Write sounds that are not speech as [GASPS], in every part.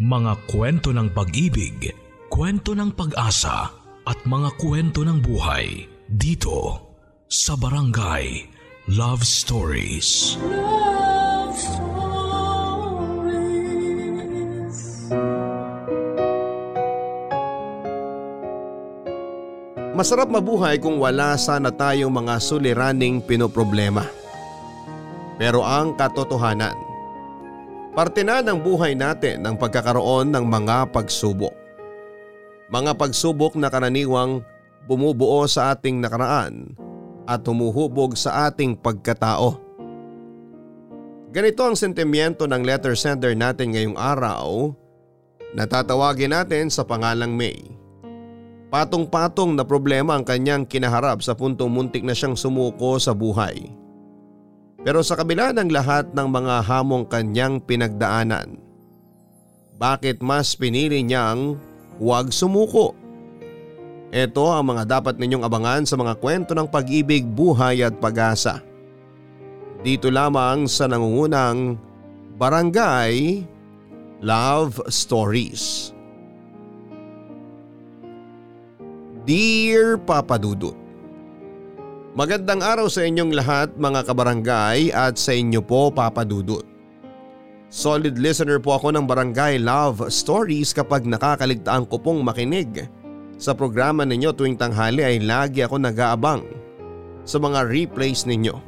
Mga kwento ng pag-ibig, kwento ng pag-asa at mga kwento ng buhay dito sa Barangay Love Stories. Love Stories. Masarap mabuhay kung wala sana tayong mga suliraning pinoproblema. Pero ang katotohanan, parte na ng buhay natin ang pagkakaroon ng mga pagsubok. Mga pagsubok na karaniwang bumubuo sa ating nakaraan at humuhubog sa ating pagkatao. Ganito ang sentimiento ng letter sender natin ngayong araw na tatawagin natin sa pangalang May. Patong-patong na problema ang kanyang kinaharap sa puntong muntik na siyang sumuko sa buhay. Pero sa kabila ng lahat ng mga hamong kanyang pinagdaanan, bakit mas pinili niyang huwag sumuko? Ito ang mga dapat ninyong abangan sa mga kwento ng pag-ibig, buhay at pag-asa. Dito lamang sa nangungunang Barangay Love Stories. Dear Papa Dudut Magandang araw sa inyong lahat mga kabarangay at sa inyo po Papa Dudut. Solid listener po ako ng Barangay Love Stories kapag nakakaligtaan ko pong makinig. Sa programa ninyo tuwing tanghali ay lagi ako nag-aabang sa mga replays ninyo.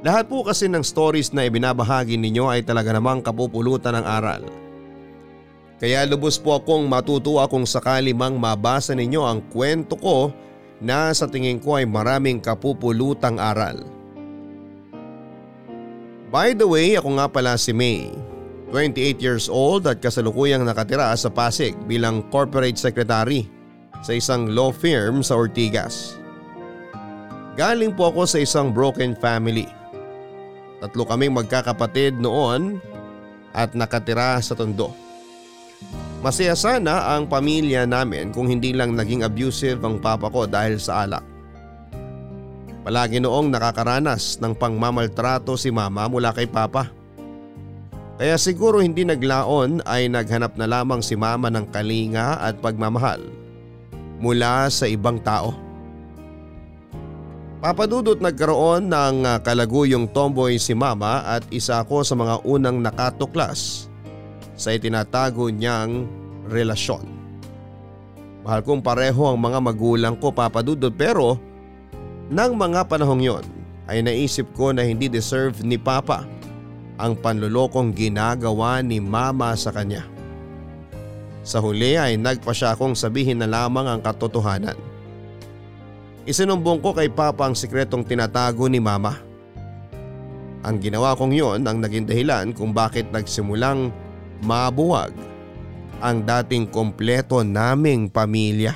Lahat po kasi ng stories na ibinabahagi ninyo ay talaga namang kapupulutan ng aral. Kaya lubos po akong matutuwa kung sakali mang mabasa ninyo ang kwento ko na sa tingin ko ay maraming kapupulutang aral. By the way, ako nga pala si May. 28 years old at kasalukuyang nakatira sa Pasig bilang corporate secretary sa isang law firm sa Ortigas. Galing po ako sa isang broken family. Tatlo kaming magkakapatid noon at nakatira sa Tondo. Masaya sana ang pamilya namin kung hindi lang naging abusive ang papa ko dahil sa alak. Palagi noong nakakaranas ng pangmamaltrato si mama mula kay papa. Kaya siguro hindi naglaon ay naghanap na lamang si mama ng kalinga at pagmamahal mula sa ibang tao. Papadudot nagkaroon ng ah, kalaguyong tomboy si mama at isa ko sa mga unang nakatuklas sa itinatago niyang relasyon. Mahal kong pareho ang mga magulang ko papadudod pero nang mga panahong yon ay naisip ko na hindi deserve ni Papa ang panlulokong ginagawa ni Mama sa kanya. Sa huli ay nagpa siya akong sabihin na lamang ang katotohanan. Isinumbong ko kay Papa ang sikretong tinatago ni Mama. Ang ginawa kong yon ang naging dahilan kung bakit nagsimulang mabuwag ang dating kompleto naming pamilya.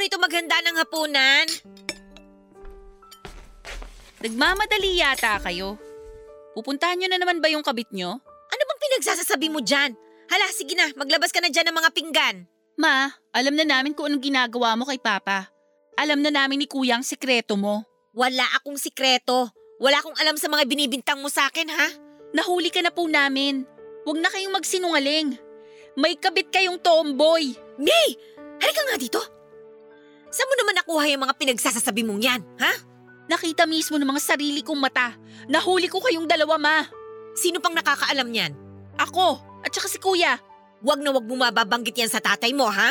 Rito maghanda ng hapunan. Nagmamadali yata kayo. Pupuntahan nyo na naman ba yung kabit nyo? Ano bang pinagsasasabi mo dyan? Hala, sige na, maglabas ka na dyan ng mga pinggan. Ma, alam na namin kung anong ginagawa mo kay Papa. Alam na namin ni Kuya ang sikreto mo. Wala akong sikreto. Wala akong alam sa mga binibintang mo sa akin, ha? Nahuli ka na po namin. Huwag na kayong magsinungaling. May kabit kayong tomboy. May! Halika nga dito. Saan mo naman nakuha yung mga pinagsasasabi mong yan, ha? Nakita mismo ng mga sarili kong mata. Nahuli ko kayong dalawa, Ma. Sino pang nakakaalam niyan? Ako, at saka si Kuya. Huwag na huwag mo mababanggit yan sa tatay mo, ha?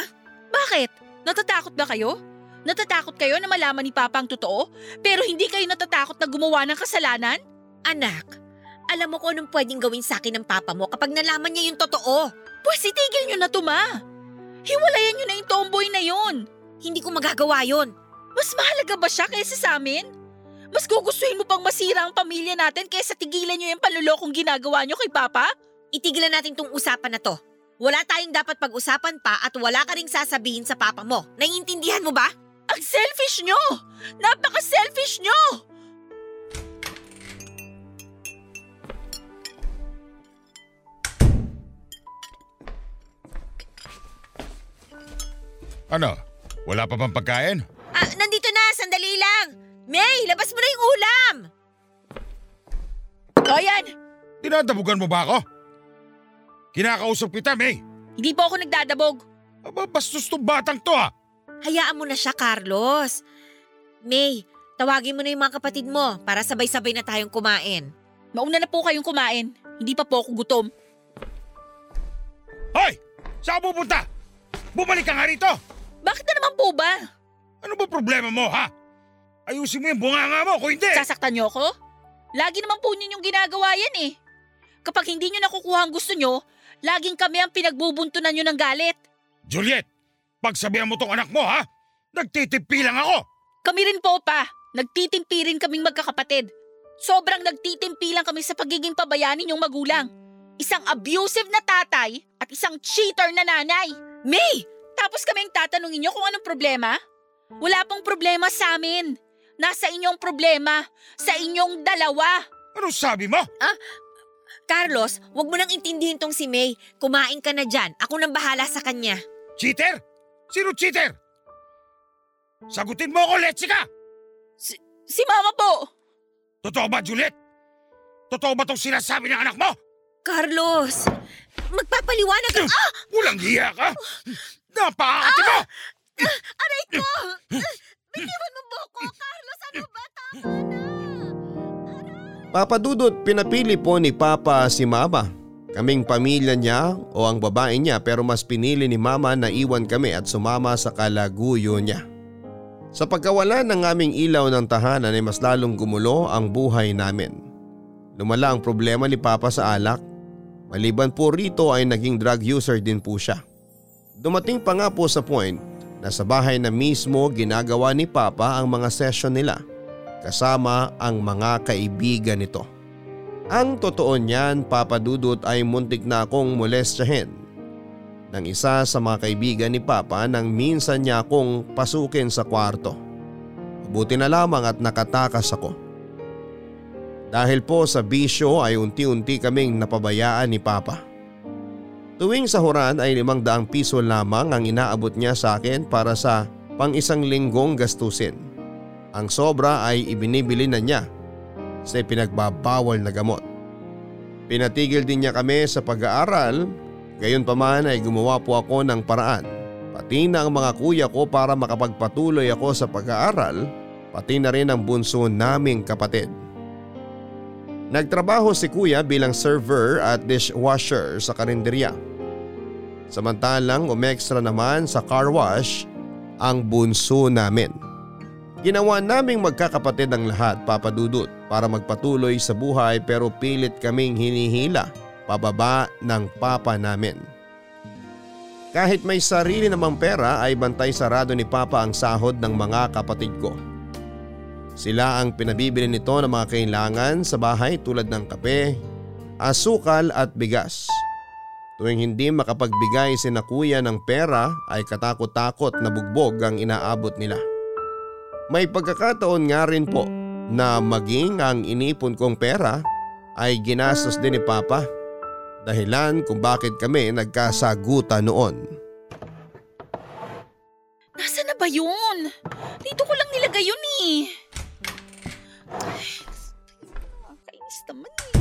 Bakit? Natatakot ba kayo? Natatakot kayo na malaman ni Papa ang totoo? Pero hindi kayo natatakot na gumawa ng kasalanan? Anak, alam mo kung anong pwedeng gawin sa akin ng papa mo kapag nalaman niya yung totoo. Pues itigil nyo na to, Ma. Hiwalayan nyo na yung tomboy na yon. Hindi ko magagawa yon. Mas mahalaga ba siya kaysa sa amin? Mas gugustuhin mo pang masira ang pamilya natin kaysa tigilan nyo yung panlulokong ginagawa nyo kay Papa? Itigilan natin tong usapan na to. Wala tayong dapat pag-usapan pa at wala ka ring sasabihin sa papa mo. Naiintindihan mo ba? Ang selfish nyo! Napaka-selfish nyo! Ano? Wala pa bang pagkain? Ah, nandito na, sandali lang. May, labas mo na yung ulam. O yan, Dinadabugan mo ba ako? Kinakausap kita, May. hindi po ako nagdadabog. Aba, bastos tong batang to ha. Hayaan mo na siya, Carlos. May, tawagin mo na yung mga kapatid mo para sabay-sabay na tayong kumain. Mauna na po kayong kumain. Hindi pa po ako gutom. Hoy! Saan pupunta? Bumalik ka nga rito! Bakit na naman po ba? Ano ba problema mo, ha? Ayusin mo yung bunganga mo kung hindi! Sasaktan nyo ako? Lagi naman po ninyo yung ginagawa yan eh. Kapag hindi nyo nakukuha ang gusto nyo, laging kami ang pinagbubuntunan nyo ng galit. Juliet, pagsabihan mo tong anak mo, ha? Nagtitipi lang ako! Kami rin po pa. Nagtitimpi rin kaming magkakapatid. Sobrang nagtitimpi lang kami sa pagiging pabayani yung magulang. Isang abusive na tatay at isang cheater na nanay. May! Tapos kaming tatanungin nyo kung anong problema? Wala pong problema sa amin. Nasa inyong problema. Sa inyong dalawa. Anong sabi mo? Carlos, wag mo nang intindihin tong si May. Kumain ka na dyan. Ako nang bahala sa kanya. Cheater? Sino cheater? Sagutin mo ako, Letsika! Si mama po. Totoo ba, Juliet? Totoo ba tong sinasabi ng anak mo? Carlos, magpapaliwanag ka. Ah! Walang hiya ka! Napakakati mo! Aray ko! Bitiwan mo buko, Carlos. Ano ba? Tama na. Papadudot, pinapili po ni Papa si Mama. Kaming pamilya niya o ang babae niya pero mas pinili ni Mama na iwan kami at sumama sa kalaguyo niya. Sa pagkawala ng aming ilaw ng tahanan ay mas lalong gumulo ang buhay namin. Lumala ang problema ni Papa sa alak. Maliban po rito ay naging drug user din po siya. Dumating pa nga po sa point na sa bahay na mismo ginagawa ni Papa ang mga session nila kasama ang mga kaibigan nito. Ang totoo niyan, Papa Dudut ay muntik na akong molestyahin ng isa sa mga kaibigan ni Papa nang minsan niya akong pasukin sa kwarto. Buti na lamang at nakatakas ako. Dahil po sa bisyo ay unti-unti kaming napabayaan ni Papa. Tuwing sahuran ay limang daang piso lamang ang inaabot niya sa akin para sa pang isang linggong gastusin. Ang sobra ay ibinibili na niya sa pinagbabawal na gamot. Pinatigil din niya kami sa pag-aaral, gayon pa man ay gumawa po ako ng paraan. Pati na ang mga kuya ko para makapagpatuloy ako sa pag-aaral, pati na rin ang bunso naming kapatid. Nagtrabaho si kuya bilang server at dishwasher sa karinderya. Samantalang umextra naman sa car wash ang bunso namin. Ginawa naming magkakapatid ang lahat papadudot para magpatuloy sa buhay pero pilit kaming hinihila pababa ng papa namin. Kahit may sarili namang pera ay bantay sarado ni papa ang sahod ng mga kapatid ko. Sila ang pinabibili nito ng mga kailangan sa bahay tulad ng kape, asukal at bigas. Tuwing hindi makapagbigay si na kuya ng pera ay katakot-takot na bugbog ang inaabot nila. May pagkakataon nga rin po na maging ang inipon kong pera ay ginastos din ni Papa. Dahilan kung bakit kami nagkasagutan noon. Nasaan na ba yun? Dito ko lang nilagay yun eh. Ay, Kainis naman eh.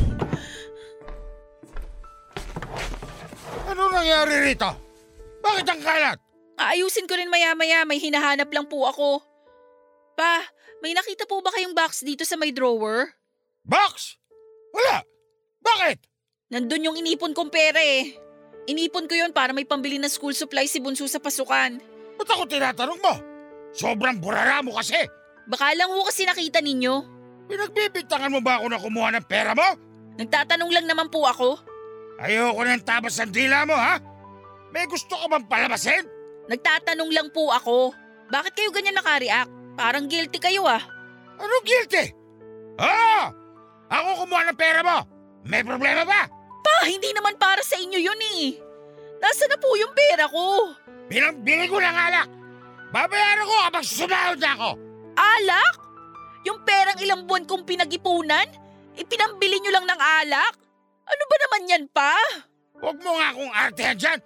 Ano nangyari rito? Bakit ang kalat? Aayusin ko rin maya-maya, may hinahanap lang po ako. Pa, may nakita po ba kayong box dito sa may drawer? Box? Wala! Bakit? Nandun yung inipon kong pera eh. Inipon ko yon para may pambili ng school supplies si Bunso sa pasukan. Ba't ako tinatanong mo? Sobrang burara mo kasi! Baka lang ho kasi nakita ninyo. Pinagbibigtangan mo ba ako na kumuha ng pera mo? Nagtatanong lang naman po ako. Ayoko ng tabas ng dila mo, ha? May gusto ka bang palabasin? Nagtatanong lang po ako. Bakit kayo ganyan nakareact? Parang guilty kayo ah. Ano guilty? Oo! Ako kumuha ng pera mo! May problema ba? Pa, hindi naman para sa inyo yun eh. Nasaan na po yung pera ko? Binambili ko ng alak! Babayaran ko kapag susunahod na ako! Alak? Yung perang ilang buwan kong pinag-ipunan? Ipinambili nyo lang ng alak? Ano ba naman yan pa? Huwag mo nga akong artehan dyan!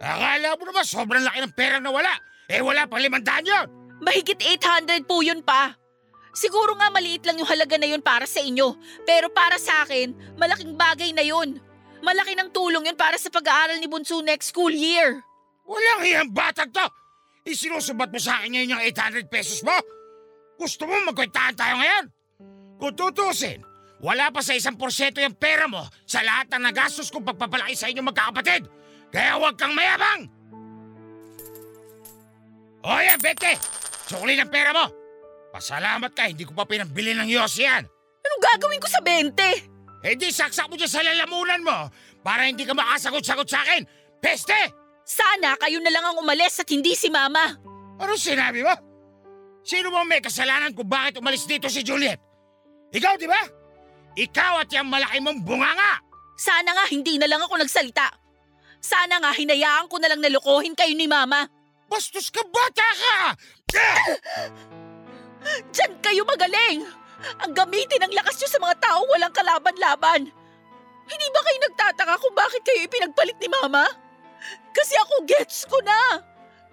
Akala mo naman sobrang laki ng perang nawala. Eh wala pa limandaan yun! Mahigit 800 po yun pa. Siguro nga maliit lang yung halaga na yun para sa inyo. Pero para sa akin, malaking bagay na yun. Malaki ng tulong yun para sa pag-aaral ni Bunso next school year. Walang hiyang batag to! Isinusubat mo sa akin ngayon yung 800 pesos mo? Gusto mo magkwentaan tayo ngayon? Kung tutusin, wala pa sa isang porsyento yung pera mo sa lahat ng nagastos kong pagpapalaki sa inyong magkakapatid. Kaya huwag kang mayabang! O yan, Bete! Sukli ng pera mo! Pasalamat ka, hindi ko pa pinambili ng Yossi yan. Anong gagawin ko sa 20? Eh di saksak mo dyan sa lalamunan mo para hindi ka makasagot-sagot sa akin. Peste! Sana kayo na lang ang umalis at hindi si Mama. Ano sinabi mo? Sino mo may kasalanan kung bakit umalis dito si Juliet? Ikaw, di ba? Ikaw at yung malaki mong bunganga! Sana nga hindi na lang ako nagsalita. Sana nga hinayaan ko na lang nalokohin kayo ni Mama. Bastos ka bata ka! [COUGHS] Diyan kayo magaling! Ang gamitin ng lakas nyo sa mga tao walang kalaban-laban. Hindi ba kayo nagtataka kung bakit kayo ipinagpalit ni Mama? Kasi ako gets ko na.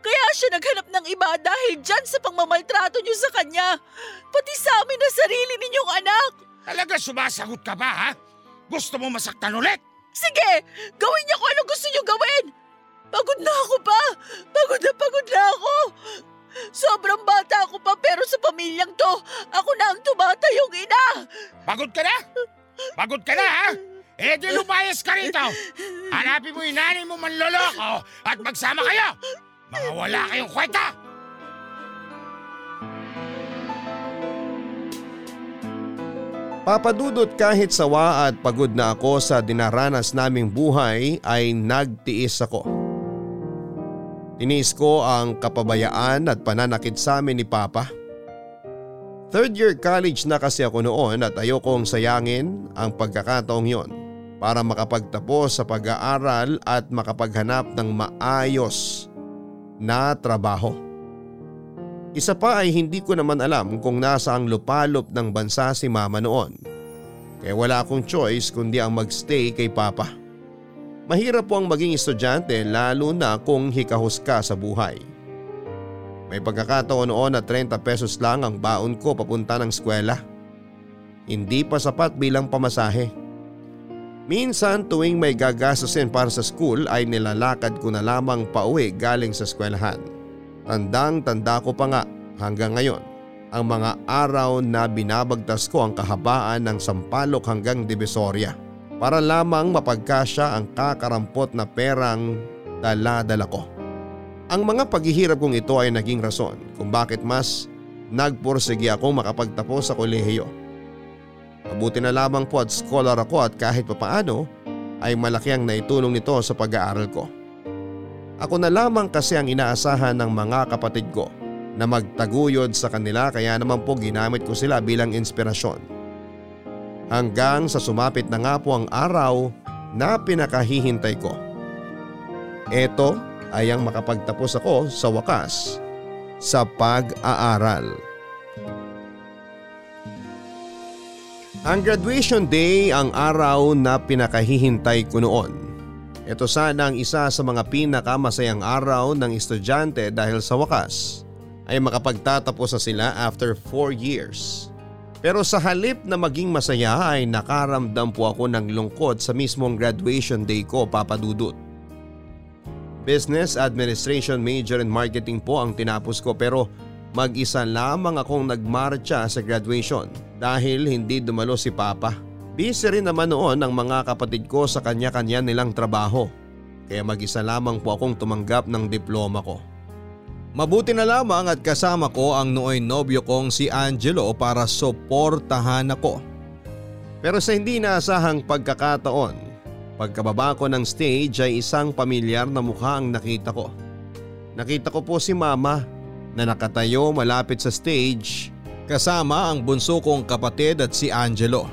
Kaya siya naghanap ng iba dahil dyan sa pangmamaltrato nyo sa kanya. Pati sa amin na sarili ninyong anak. Talaga sumasagot ka ba, ha? Gusto mo masaktan ulit? Sige, gawin niyo kung ano gusto niyo gawin. Pagod na ako pa. Pagod na pagod na ako. Sobrang bata ako pa pero sa pamilyang to, ako na ang tumatayong ina. Pagod ka na? Pagod ka na, ha? Eh di lumayas ka rito. Hanapin mo yung nanay mo manloloko at magsama kayo. Mga wala kayong kwenta. Papadudot kahit sawa at pagod na ako sa dinaranas naming buhay ay nagtiis ako. Tiniis ko ang kapabayaan at pananakit sa amin ni Papa. Third year college na kasi ako noon at ayokong sayangin ang pagkakataong yon para makapagtapos sa pag-aaral at makapaghanap ng maayos na trabaho. Isa pa ay hindi ko naman alam kung nasa ang lupalop ng bansa si mama noon. Kaya wala akong choice kundi ang magstay kay papa. Mahirap po ang maging estudyante lalo na kung hikahos ka sa buhay. May pagkakataon noon na 30 pesos lang ang baon ko papunta ng eskwela. Hindi pa sapat bilang pamasahe. Minsan tuwing may gagastusin para sa school ay nilalakad ko na lamang pauwi galing sa eskwelahan. Tandang tanda ko pa nga hanggang ngayon ang mga araw na binabagtas ko ang kahabaan ng Sampalok hanggang Divisoria para lamang mapagkasya ang kakarampot na perang dala-dala ko. Ang mga paghihirap kong ito ay naging rason kung bakit mas nagpursige akong makapagtapos sa kolehiyo. Mabuti na lamang po at scholar ako at kahit papaano ay malaki ang naitulong nito sa pag-aaral ko. Ako na lamang kasi ang inaasahan ng mga kapatid ko na magtaguyod sa kanila kaya naman po ginamit ko sila bilang inspirasyon. Hanggang sa sumapit na nga po ang araw na pinakahihintay ko. Ito ay ang makapagtapos ako sa wakas sa pag-aaral. Ang graduation day ang araw na pinakahihintay ko noon. Ito sana ang isa sa mga pinakamasayang araw ng estudyante dahil sa wakas ay makapagtatapos na sila after 4 years. Pero sa halip na maging masaya ay nakaramdam po ako ng lungkot sa mismong graduation day ko papadudot. Business Administration major in marketing po ang tinapos ko pero mag-isa lamang akong nagmarcha sa graduation dahil hindi dumalo si Papa. Busy rin naman noon ang mga kapatid ko sa kanya-kanya nilang trabaho kaya mag-isa lamang po akong tumanggap ng diploma ko. Mabuti na lamang at kasama ko ang nooy nobyo kong si Angelo para suportahan ako. Pero sa hindi naasahang pagkakataon, pagkababa ko ng stage ay isang pamilyar na mukha ang nakita ko. Nakita ko po si mama na nakatayo malapit sa stage Kasama ang bunso kong kapatid at si Angelo.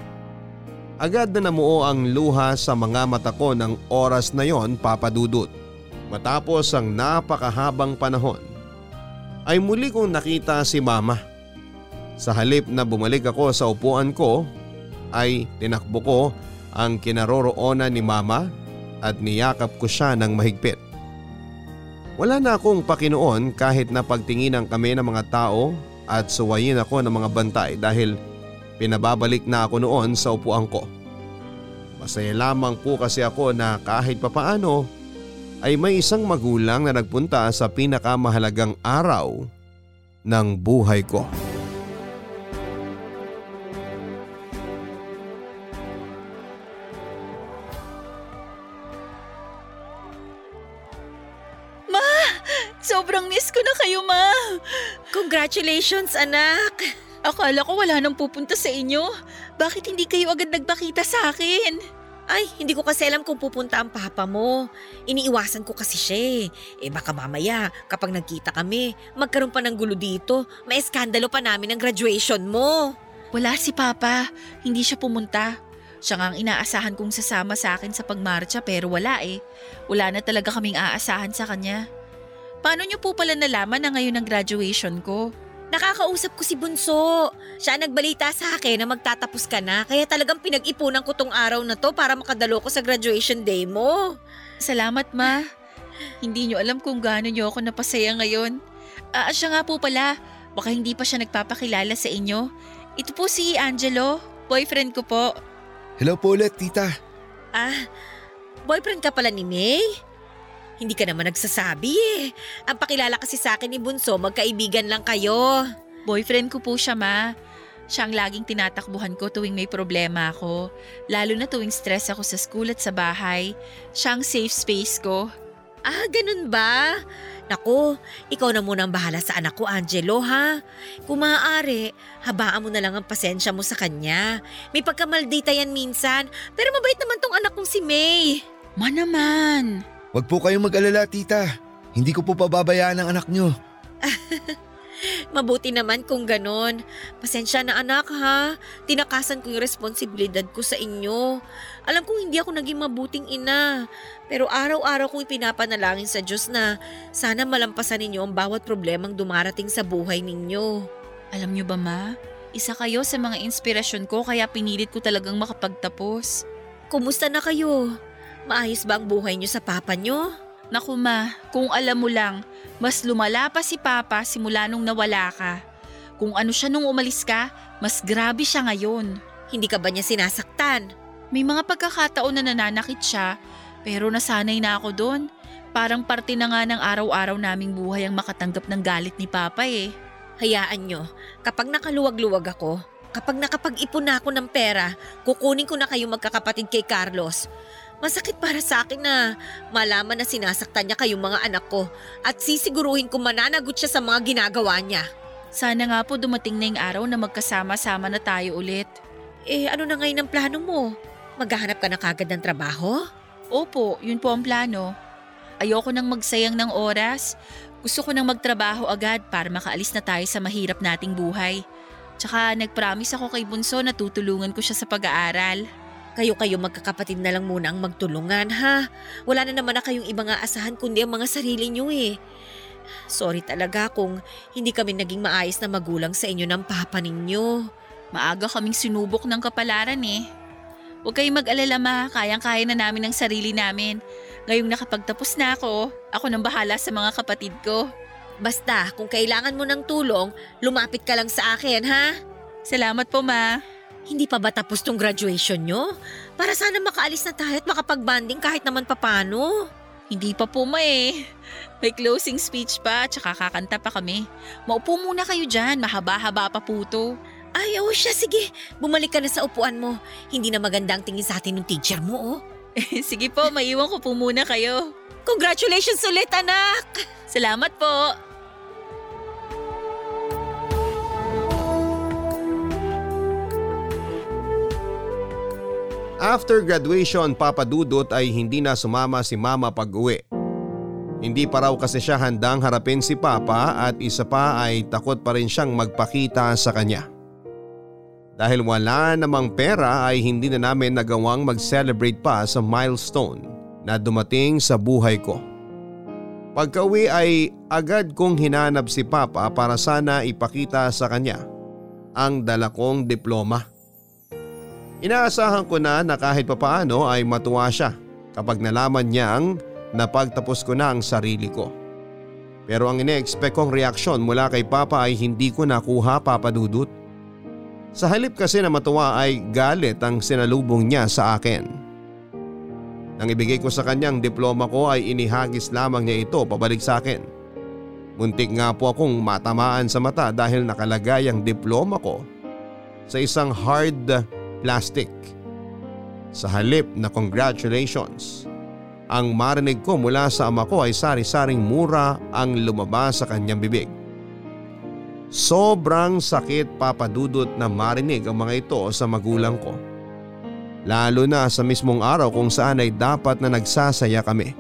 Agad na namuo ang luha sa mga mata ko ng oras na yon papadudot. Matapos ang napakahabang panahon ay muli kong nakita si mama. Sa halip na bumalik ako sa upuan ko ay tinakbo ko ang kinaroroonan ni mama at niyakap ko siya ng mahigpit. Wala na akong pakinoon kahit na pagtinginan kami ng mga tao at suwayin ako ng mga bantay dahil pinababalik na ako noon sa upuan ko. Masaya lamang po kasi ako na kahit papaano ay may isang magulang na nagpunta sa pinakamahalagang araw ng buhay ko. Congratulations, anak! Akala ko wala nang pupunta sa inyo. Bakit hindi kayo agad nagpakita sa akin? Ay, hindi ko kasi alam kung pupunta ang papa mo. Iniiwasan ko kasi siya eh. Eh baka mamaya, kapag nagkita kami, magkaroon pa ng gulo dito. May eskandalo pa namin ang graduation mo. Wala si Papa. Hindi siya pumunta. Siya nga ang inaasahan kong sasama sa akin sa pagmarcha pero wala eh. Wala na talaga kaming aasahan sa kanya. Paano niyo po pala nalaman na ngayon ang graduation ko? Nakakausap ko si Bunso. Siya nagbalita sa akin na magtatapos ka na kaya talagang pinag-ipunan ko tong araw na to para makadalo ko sa graduation day mo. Salamat ma. Hindi niyo alam kung gaano niyo ako napasaya ngayon. Ah, siya nga po pala. Baka hindi pa siya nagpapakilala sa inyo. Ito po si Angelo, boyfriend ko po. Hello po ulit, tita. Ah, boyfriend ka pala ni May? Hindi ka naman nagsasabi eh. Ang pakilala kasi sa akin ni Bunso, magkaibigan lang kayo. Boyfriend ko po siya ma. Siya ang laging tinatakbuhan ko tuwing may problema ako. Lalo na tuwing stress ako sa school at sa bahay. Siya ang safe space ko. Ah, ganun ba? Naku, ikaw na muna ang bahala sa anak ko, Angelo, ha? Kung maaari, habaan mo na lang ang pasensya mo sa kanya. May pagkamaldita yan minsan, pero mabait naman tong anak kong si May. Ma naman. Huwag po kayong mag-alala, tita. Hindi ko po pababayaan ang anak nyo. [LAUGHS] Mabuti naman kung ganon. Pasensya na anak ha. Tinakasan ko yung responsibilidad ko sa inyo. Alam kong hindi ako naging mabuting ina. Pero araw-araw kong ipinapanalangin sa Diyos na sana malampasan ninyo ang bawat problemang dumarating sa buhay ninyo. Alam niyo ba ma? Isa kayo sa mga inspirasyon ko kaya pinilit ko talagang makapagtapos. Kumusta na kayo? Maayos ba ang buhay niyo sa papa niyo? Naku ma, kung alam mo lang, mas lumala pa si Papa simula nung nawala ka. Kung ano siya nung umalis ka, mas grabe siya ngayon. Hindi ka ba niya sinasaktan? May mga pagkakataon na nananakit siya, pero nasanay na ako doon. Parang parte na nga ng araw-araw naming buhay ang makatanggap ng galit ni Papa eh. Hayaan nyo, kapag nakaluwag-luwag ako, kapag nakapag-ipon na ako ng pera, kukunin ko na kayo magkakapatid kay Carlos. Masakit para sa akin na malaman na sinasaktan niya kayong mga anak ko at sisiguruhin kong mananagot siya sa mga ginagawa niya. Sana nga po dumating na yung araw na magkasama-sama na tayo ulit. Eh ano na ngayon ang plano mo? Maghahanap ka na kagad ng trabaho? Opo, yun po ang plano. Ayoko nang magsayang ng oras. Gusto ko nang magtrabaho agad para makaalis na tayo sa mahirap nating buhay. Tsaka nagpromise ako kay Bunso na tutulungan ko siya sa pag-aaral. Kayo-kayo magkakapatid na lang muna ang magtulungan ha. Wala na naman na kayong ibang aasahan kundi ang mga sarili niyo eh. Sorry talaga kung hindi kami naging maayos na magulang sa inyo ng papa ninyo. Maaga kaming sinubok ng kapalaran eh. Huwag kayong mag-alala ma, kayang-kaya na namin ang sarili namin. Ngayong nakapagtapos na ako, ako nang bahala sa mga kapatid ko. Basta kung kailangan mo ng tulong, lumapit ka lang sa akin ha. Salamat po ma. Hindi pa ba tapos tong graduation nyo? Para sana makaalis na tayo at makapag-banding kahit naman papano. Hindi pa po ma eh. May closing speech pa, tsaka kakanta pa kami. Maupo muna kayo dyan, mahaba-haba pa po to. Ay, oh siya, sige. Bumalik ka na sa upuan mo. Hindi na maganda ang tingin sa atin ng teacher mo, oh. [LAUGHS] Sige po, maiwan ko po muna kayo. Congratulations ulit, anak! Salamat po. After graduation, papadudot ay hindi na sumama si mama pag uwi. Hindi pa raw kasi siya handang harapin si Papa at isa pa ay takot pa rin siyang magpakita sa kanya. Dahil wala namang pera ay hindi na namin nagawang mag-celebrate pa sa milestone na dumating sa buhay ko. Pagka-uwi ay agad kong hinanap si Papa para sana ipakita sa kanya ang dala kong diploma. Inaasahan ko na na kahit papaano ay matuwa siya kapag nalaman niyang napagtapos ko na ang sarili ko. Pero ang ine-expect kong reaksyon mula kay Papa ay hindi ko nakuha papadudot. Sa halip kasi na matuwa ay galit ang sinalubong niya sa akin. Nang ibigay ko sa kanyang diploma ko ay inihagis lamang niya ito pabalik sa akin. Muntik nga po akong matamaan sa mata dahil nakalagay ang diploma ko sa isang hard plastic. Sa halip na congratulations, ang marinig ko mula sa ama ko ay sari-saring mura ang lumabas sa kanyang bibig. Sobrang sakit papadudot na marinig ang mga ito sa magulang ko. Lalo na sa mismong araw kung saan ay dapat na nagsasaya kami.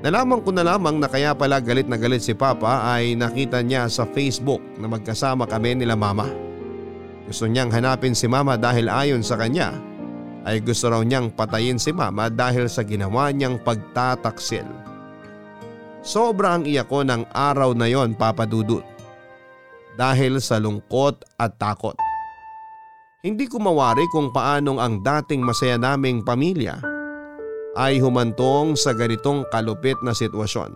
Nalaman ko na lamang na kaya pala galit na galit si Papa ay nakita niya sa Facebook na magkasama kami nila Mama. Gusto niyang hanapin si Mama dahil ayon sa kanya ay gusto raw niyang patayin si Mama dahil sa ginawa niyang pagtataksil. Sobrang iyak ko ng araw na yon papadudot dahil sa lungkot at takot. Hindi ko mawari kung paanong ang dating masaya naming pamilya ay humantong sa ganitong kalupit na sitwasyon.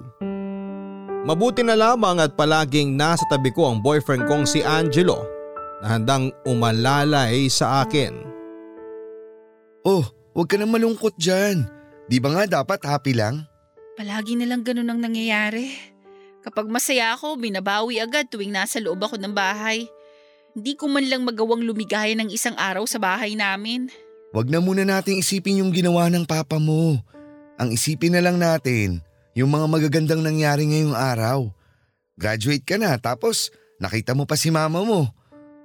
Mabuti na lamang at palaging nasa tabi ko ang boyfriend kong si Angelo na handang umalalay sa akin. Oh, huwag ka na malungkot dyan. Di ba nga dapat happy lang? Palagi na lang ganun ang nangyayari. Kapag masaya ako, binabawi agad tuwing nasa loob ako ng bahay. Hindi ko man lang magawang lumigaya ng isang araw sa bahay namin. Huwag na muna nating isipin yung ginawa ng papa mo. Ang isipin na lang natin, yung mga magagandang nangyari ngayong araw. Graduate ka na tapos nakita mo pa si mama mo.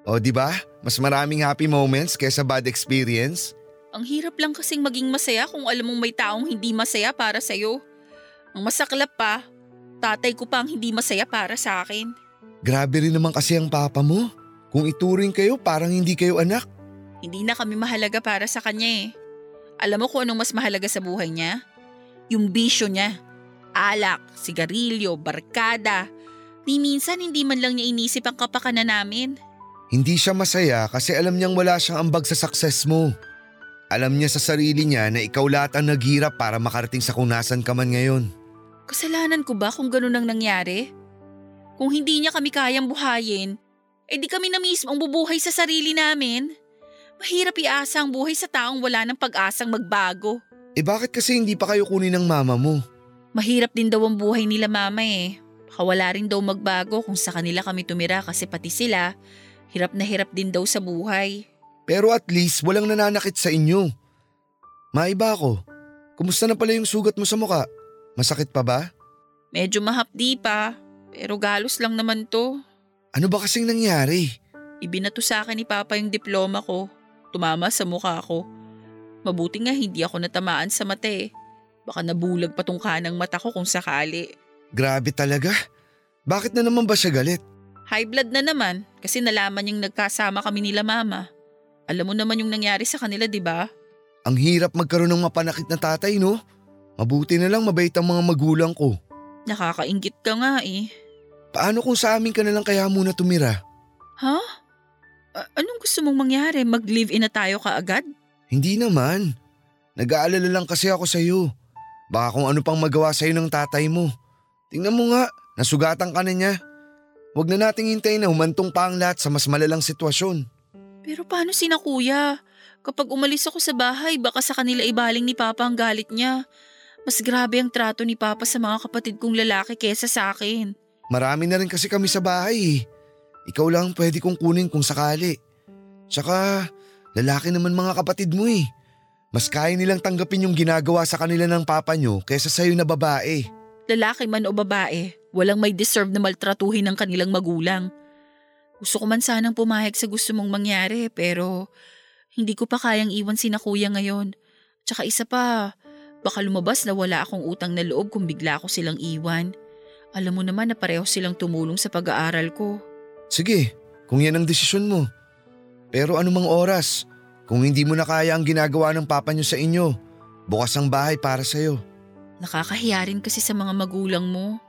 O di ba? Mas maraming happy moments kaysa bad experience. Ang hirap lang kasing maging masaya kung alam mong may taong hindi masaya para sa'yo. Ang masaklap pa, tatay ko pa ang hindi masaya para sa akin. Grabe rin naman kasi ang papa mo. Kung ituring kayo parang hindi kayo anak. Hindi na kami mahalaga para sa kanya eh. Alam mo kung anong mas mahalaga sa buhay niya? Yung bisyo niya. Alak, sigarilyo, barkada. Ni minsan hindi man lang niya inisip ang kapakanan namin. Hindi siya masaya kasi alam niyang wala siyang ambag sa success mo. Alam niya sa sarili niya na ikaw lahat ang naghirap para makarating sa kung nasan ka man ngayon. Kasalanan ko ba kung ganun ang nangyari? Kung hindi niya kami kayang buhayin, eh di kami na mismo ang bubuhay sa sarili namin. Mahirap iasa ang buhay sa taong wala ng pag-asang magbago. Eh bakit kasi hindi pa kayo kunin ng mama mo? Mahirap din daw ang buhay nila mama eh. Baka wala rin daw magbago kung sa kanila kami tumira kasi pati sila, hirap na hirap din daw sa buhay. Pero at least walang nananakit sa inyo. Maiba ako. Kumusta na pala yung sugat mo sa muka? Masakit pa ba? Medyo mahapdi pa, pero galos lang naman to. Ano ba kasing nangyari? Ibinato sa akin ni Papa yung diploma ko. Tumama sa mukha ko. Mabuti nga hindi ako natamaan sa mata eh. Baka nabulag pa tong kanang mata ko kung sakali. Grabe talaga. Bakit na naman ba siya galit? High blood na naman kasi nalaman niyang nagkasama kami nila mama. Alam mo naman yung nangyari sa kanila, di ba? Ang hirap magkaroon ng mapanakit na tatay, no? Mabuti na lang mabait ang mga magulang ko. Nakakaingit ka nga eh. Paano kung sa amin ka na lang kaya muna tumira? Ha? A- anong gusto mong mangyari? Mag-live-in na tayo kaagad? Hindi naman. Nag-aalala lang kasi ako sa'yo. Baka kung ano pang magawa sa'yo ng tatay mo. Tingnan mo nga, nasugatan ka na niya. Huwag na nating hintayin na humantong pa ang lahat sa mas malalang sitwasyon. Pero paano sina kuya? Kapag umalis ako sa bahay, baka sa kanila ibaling ni Papa ang galit niya. Mas grabe ang trato ni Papa sa mga kapatid kong lalaki kesa sa akin. Marami na rin kasi kami sa bahay eh. Ikaw lang pwede kong kunin kung sakali. Tsaka, lalaki naman mga kapatid mo eh. Mas kaya nilang tanggapin yung ginagawa sa kanila ng papa nyo kaysa sa'yo na babae. Lalaki man o babae, walang may deserve na maltratuhin ng kanilang magulang. Gusto ko man sanang pumayag sa gusto mong mangyari pero hindi ko pa kayang iwan si na kuya ngayon. Tsaka isa pa, Baka lumabas na wala akong utang na loob kung bigla ko silang iwan. Alam mo naman na pareho silang tumulong sa pag-aaral ko. Sige, kung yan ang desisyon mo. Pero anumang oras, kung hindi mo na kaya ang ginagawa ng papa niyo sa inyo, bukas ang bahay para sa'yo. Nakakahiya rin kasi sa mga magulang mo.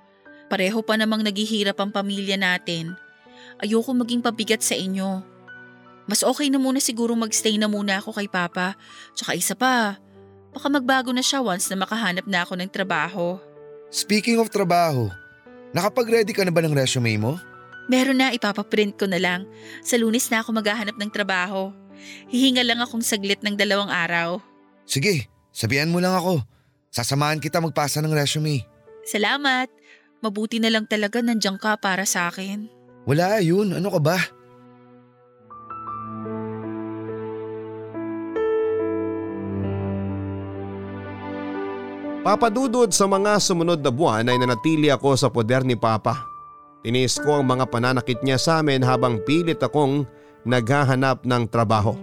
Pareho pa namang naghihirap ang pamilya natin. Ayoko maging pabigat sa inyo. Mas okay na muna siguro magstay na muna ako kay Papa. Tsaka isa pa, baka magbago na siya once na makahanap na ako ng trabaho. Speaking of trabaho, nakapag-ready ka na ba ng resume mo? Meron na, ipapaprint ko na lang. Sa lunes na ako maghahanap ng trabaho. Hihinga lang akong saglit ng dalawang araw. Sige, sabihan mo lang ako. Sasamahan kita magpasa ng resume. Salamat. Mabuti na lang talaga nandiyan ka para sa akin. Wala yun, ano ka ba? Papadudod sa mga sumunod na buwan ay nanatili ako sa poder ni Papa. Tinis ko ang mga pananakit niya sa amin habang pilit akong naghahanap ng trabaho.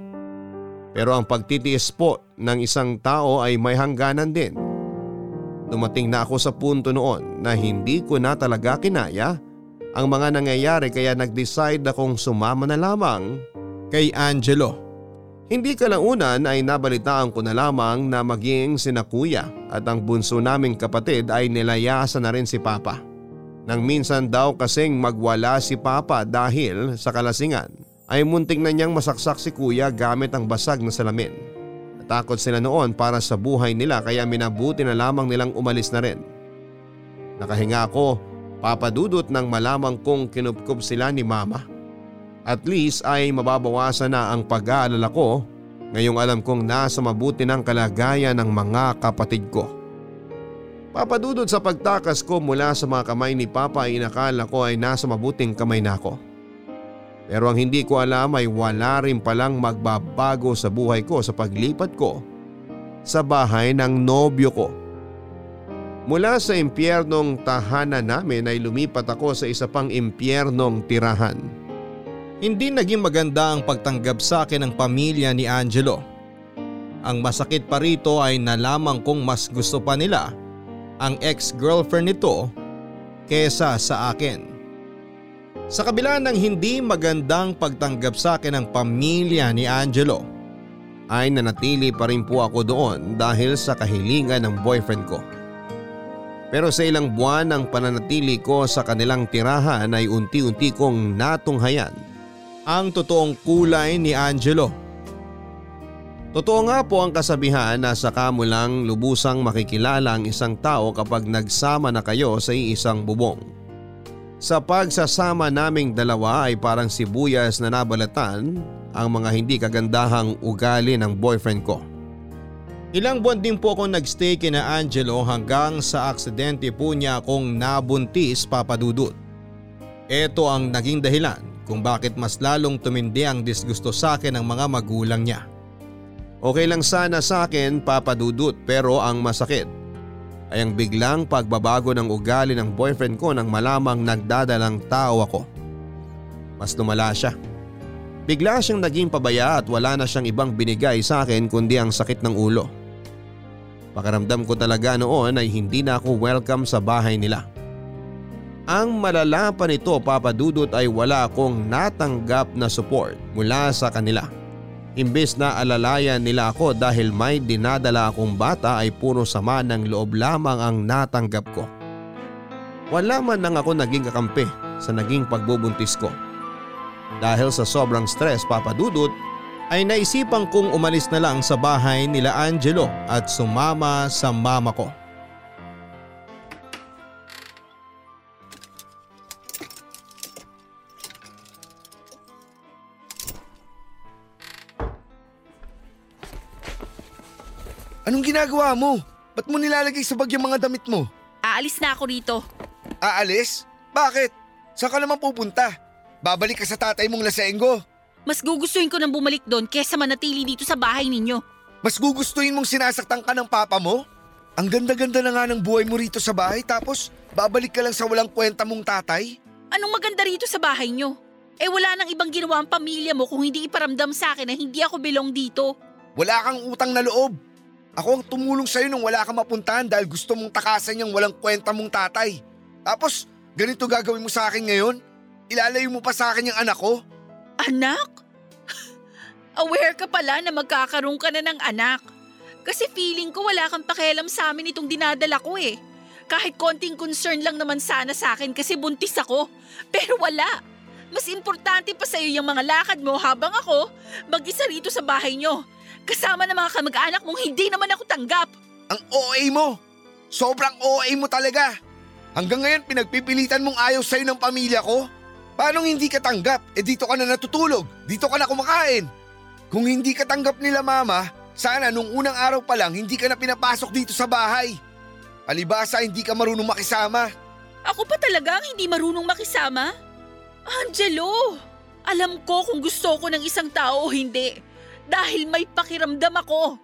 Pero ang pagtitiis po ng isang tao ay may hangganan din. Dumating na ako sa punto noon na hindi ko na talaga kinaya ang mga nangyayari kaya nag-decide akong sumama na lamang kay Angelo. Hindi kalaunan ay nabalitaan ko na lamang na maging sina kuya at ang bunso naming kapatid ay nilayasan na rin si Papa. Nang minsan daw kasing magwala si Papa dahil sa kalasingan ay munting na niyang masaksak si kuya gamit ang basag na salamin. Natakot sila noon para sa buhay nila kaya minabuti na lamang nilang umalis na rin. Nakahinga ako papadudot nang malamang kong kinupkup sila ni mama. At least ay mababawasan na ang pag-aalala ko ngayong alam kong nasa mabuti ng kalagayan ng mga kapatid ko. Papadudod sa pagtakas ko mula sa mga kamay ni Papa ay inakala ko ay nasa mabuting kamay na ako. Pero ang hindi ko alam ay wala rin palang magbabago sa buhay ko sa paglipat ko sa bahay ng nobyo ko. Mula sa impyernong tahanan namin ay lumipat ako sa isa pang impyernong tirahan. Hindi naging maganda ang pagtanggap sa akin ng pamilya ni Angelo. Ang masakit pa rito ay nalaman kong mas gusto pa nila ang ex-girlfriend nito kesa sa akin. Sa kabila ng hindi magandang pagtanggap sa akin ng pamilya ni Angelo, ay nanatili pa rin po ako doon dahil sa kahilingan ng boyfriend ko. Pero sa ilang buwan ng pananatili ko sa kanilang tirahan ay unti-unti kong natunghayan ang totoong kulay ni Angelo. Totoo nga po ang kasabihan na saka mo lang lubusang makikilala ang isang tao kapag nagsama na kayo sa iisang bubong. Sa pagsasama naming dalawa ay parang sibuyas na nabalatan ang mga hindi kagandahang ugali ng boyfriend ko. Ilang buwan din po akong nagstay kina Angelo hanggang sa aksidente po niya akong nabuntis papadudot. Ito ang naging dahilan kung bakit mas lalong tumindi ang disgusto sa akin ng mga magulang niya. Okay lang sana sa akin papadudot pero ang masakit ay ang biglang pagbabago ng ugali ng boyfriend ko nang malamang nagdadalang tao ako. Mas lumala siya. Bigla siyang naging pabaya at wala na siyang ibang binigay sa akin kundi ang sakit ng ulo. Pakaramdam ko talaga noon ay hindi na ako welcome sa bahay nila. Ang malala pa nito papadudot ay wala akong natanggap na support mula sa kanila. Imbes na alalayan nila ako dahil may dinadala akong bata ay puro sama ng loob lamang ang natanggap ko. Wala man lang ako naging kakampi sa naging pagbubuntis ko. Dahil sa sobrang stress papadudot ay naisipan kong umalis na lang sa bahay nila Angelo at sumama sa mama ko. Anong ginagawa mo? Ba't mo nilalagay sa bag yung mga damit mo? Aalis na ako rito. Aalis? Bakit? Saan ka naman pupunta? Babalik ka sa tatay mong lasenggo. Mas gugustuhin ko nang bumalik doon kesa manatili dito sa bahay ninyo. Mas gugustuhin mong sinasaktan ka ng papa mo? Ang ganda-ganda na nga ng buhay mo rito sa bahay tapos babalik ka lang sa walang kwenta mong tatay? Anong maganda rito sa bahay nyo? Eh wala nang ibang ginawa ang pamilya mo kung hindi iparamdam sa akin na hindi ako belong dito. Wala kang utang na loob. Ako ang tumulong sa'yo nung wala ka mapuntahan dahil gusto mong takasan yung walang kwenta mong tatay. Tapos, ganito gagawin mo sa akin ngayon? Ilalayo mo pa sa akin yung anak ko? Anak? [SIGHS] Aware ka pala na magkakaroon ka na ng anak. Kasi feeling ko wala kang pakialam sa amin itong dinadala ko eh. Kahit konting concern lang naman sana sa akin kasi buntis ako. [LAUGHS] Pero wala. Mas importante pa sa'yo yung mga lakad mo habang ako mag-isa rito sa bahay nyo. Kasama ng mga kamag-anak mong hindi naman ako tanggap. Ang OA mo! Sobrang OA mo talaga! Hanggang ngayon pinagpipilitan mong ayaw sa'yo ng pamilya ko? Paano hindi ka tanggap? Eh dito ka na natutulog, dito ka na kumakain. Kung hindi ka tanggap nila mama, sana nung unang araw pa lang hindi ka na pinapasok dito sa bahay. Palibasa hindi ka marunong makisama. Ako pa talaga ang hindi marunong makisama? Angelo, alam ko kung gusto ko ng isang tao o hindi dahil may pakiramdam ako.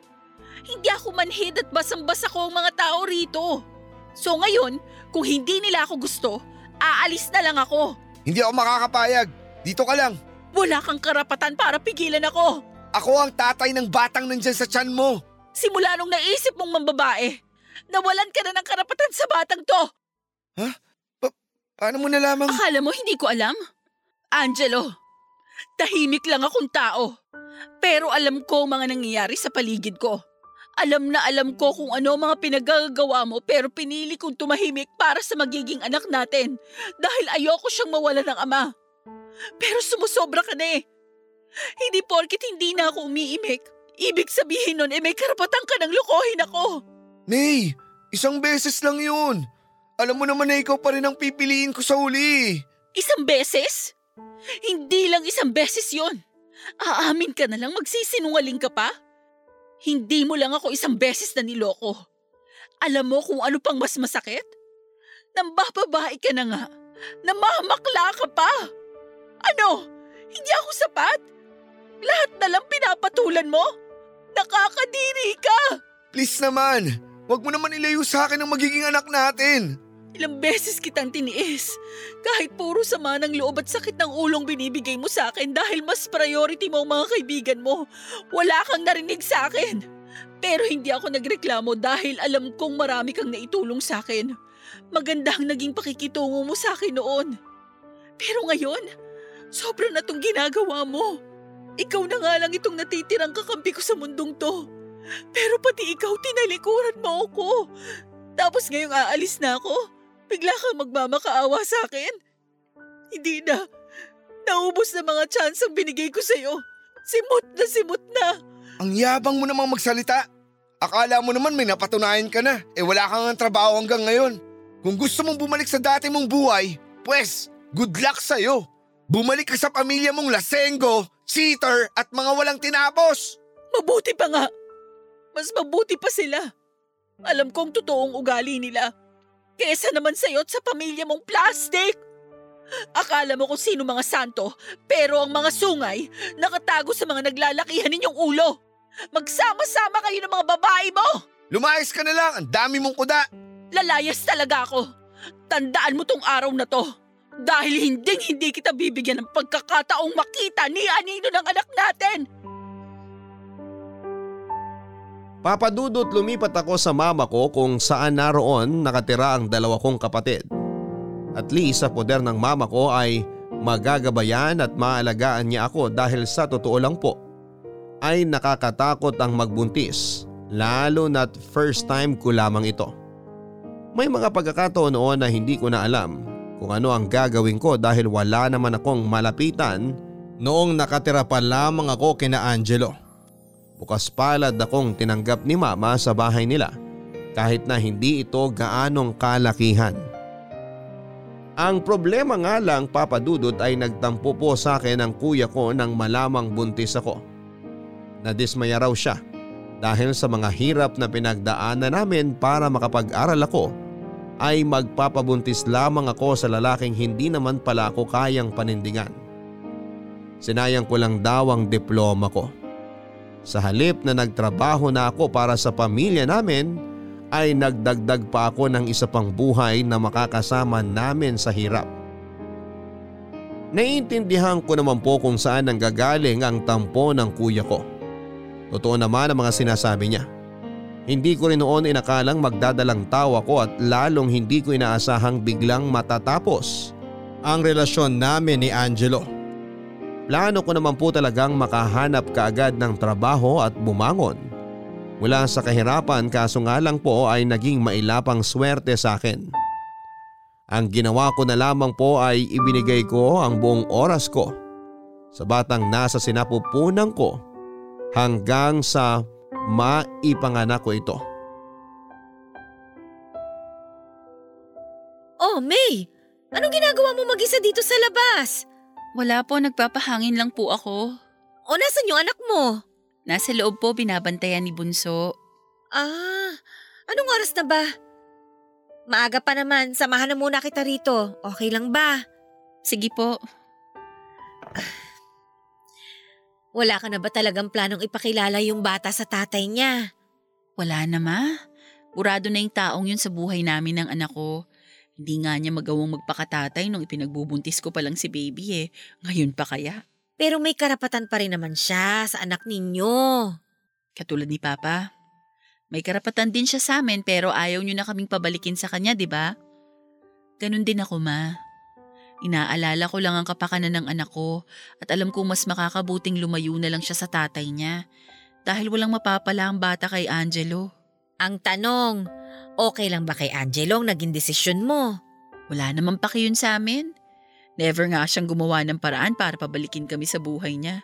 Hindi ako manhid at basang-basa ko ang mga tao rito. So ngayon, kung hindi nila ako gusto, aalis na lang ako. Hindi ako makakapayag. Dito ka lang. Wala kang karapatan para pigilan ako. Ako ang tatay ng batang nandyan sa tiyan mo. Simula nung naisip mong mambabae, nawalan ka na ng karapatan sa batang to. Paano mo nalamang... Akala mo hindi ko alam? Angelo, tahimik lang akong tao. Pero alam ko ang mga nangyayari sa paligid ko. Alam na alam ko kung ano mga pinagagawa mo pero pinili kong tumahimik para sa magiging anak natin dahil ayoko siyang mawala ng ama. Pero sumusobra ka na eh. Hindi porkit hindi na ako umiimik. Ibig sabihin nun eh may karapatan ka ng lukohin ako. Nay, isang beses lang yun. Alam mo naman na ikaw pa rin ang pipiliin ko sa huli. Isang beses? Hindi lang isang beses yon. Aamin ka na lang magsisinungaling ka pa? Hindi mo lang ako isang beses na niloko. Alam mo kung ano pang mas masakit? Nambababae ka na nga. Namamakla ka pa. Ano? Hindi ako sapat? Lahat na lang pinapatulan mo? Nakakadiri ka! Please naman, wag mo naman ilayo sa akin ang magiging anak natin. Ilang beses kitang tiniis. Kahit puro sama ng loob at sakit ng ulong binibigay mo sa akin dahil mas priority mo ang mga kaibigan mo. Wala kang narinig sa akin. Pero hindi ako nagreklamo dahil alam kong marami kang naitulong sa akin. Maganda ang naging pakikitungo mo sa akin noon. Pero ngayon, sobra na tong ginagawa mo. Ikaw na nga lang itong natitirang kakampi ko sa mundong to. Pero pati ikaw tinalikuran mo ako. Tapos ngayong aalis na ako, bigla kang magmamakaawa sa akin. Hindi na. Naubos na mga chance ang binigay ko sa'yo. Simot na simot na. Ang yabang mo namang magsalita. Akala mo naman may napatunayan ka na. Eh wala kang ang trabaho hanggang ngayon. Kung gusto mong bumalik sa dati mong buhay, pues, good luck sa'yo. Bumalik ka sa pamilya mong lasenggo, cheater at mga walang tinapos. Mabuti pa nga. Mas mabuti pa sila. Alam kong totoong ugali nila. Kesa naman sa'yo at sa pamilya mong plastic. Akala mo kung sino mga santo, pero ang mga sungay nakatago sa mga naglalakihan ninyong ulo. Magsama-sama kayo ng mga babae mo! Lumayas ka na lang, ang dami mong kuda. Lalayas talaga ako. Tandaan mo tong araw na to. Dahil hinding hindi kita bibigyan ng pagkakataong makita ni Anino ng anak natin. Papadudot lumipat ako sa mama ko kung saan naroon nakatira ang dalawa kong kapatid. At least sa poder ng mama ko ay magagabayan at maalagaan niya ako dahil sa totoo lang po ay nakakatakot ang magbuntis lalo na't first time ko lamang ito. May mga pagkakataon noon na hindi ko na alam kung ano ang gagawin ko dahil wala naman akong malapitan noong nakatira pa lamang ako kina Angelo. Bukas palad akong tinanggap ni mama sa bahay nila kahit na hindi ito gaanong kalakihan. Ang problema nga lang papadudot ay nagtampo po sa akin ang kuya ko nang malamang buntis ako. Nadismaya raw siya dahil sa mga hirap na pinagdaanan namin para makapag-aral ako ay magpapabuntis lamang ako sa lalaking hindi naman pala ako kayang panindigan. Sinayang ko lang daw ang diploma ko. Sa halip na nagtrabaho na ako para sa pamilya namin ay nagdagdag pa ako ng isa pang buhay na makakasama namin sa hirap. Naiintindihan ko naman po kung saan nanggagaling ang tampo ng kuya ko. Totoo naman ang mga sinasabi niya. Hindi ko rin noon inakalang magdadalang tawa ko at lalong hindi ko inaasahang biglang matatapos ang relasyon namin ni Angelo. Plano ko naman po talagang makahanap kaagad ng trabaho at bumangon. Mula sa kahirapan kaso nga lang po ay naging mailapang swerte sa akin. Ang ginawa ko na lamang po ay ibinigay ko ang buong oras ko sa batang nasa sinapupunan ko hanggang sa maipanganak ko ito. Oh, May! Anong ginagawa mo mag-isa dito sa labas? Wala po, nagpapahangin lang po ako. O nasan yung anak mo? Nasa loob po binabantayan ni Bunso. Ah, anong oras na ba? Maaga pa naman, samahan na muna kita rito. Okay lang ba? Sige po. [SIGHS] Wala ka na ba talagang planong ipakilala yung bata sa tatay niya? Wala na ma. Burado na yung taong yun sa buhay namin ng anak ko. Hindi nga niya magawang magpakatatay nung ipinagbubuntis ko pa lang si baby eh. Ngayon pa kaya? Pero may karapatan pa rin naman siya sa anak ninyo. Katulad ni Papa. May karapatan din siya sa amin pero ayaw niyo na kaming pabalikin sa kanya, di ba? Ganon din ako, ma. Inaalala ko lang ang kapakanan ng anak ko at alam kong mas makakabuting lumayo na lang siya sa tatay niya dahil walang mapapala ang bata kay Angelo. Ang tanong, okay lang ba kay Angelo ang naging desisyon mo? Wala naman pa yun sa amin. Never nga siyang gumawa ng paraan para pabalikin kami sa buhay niya.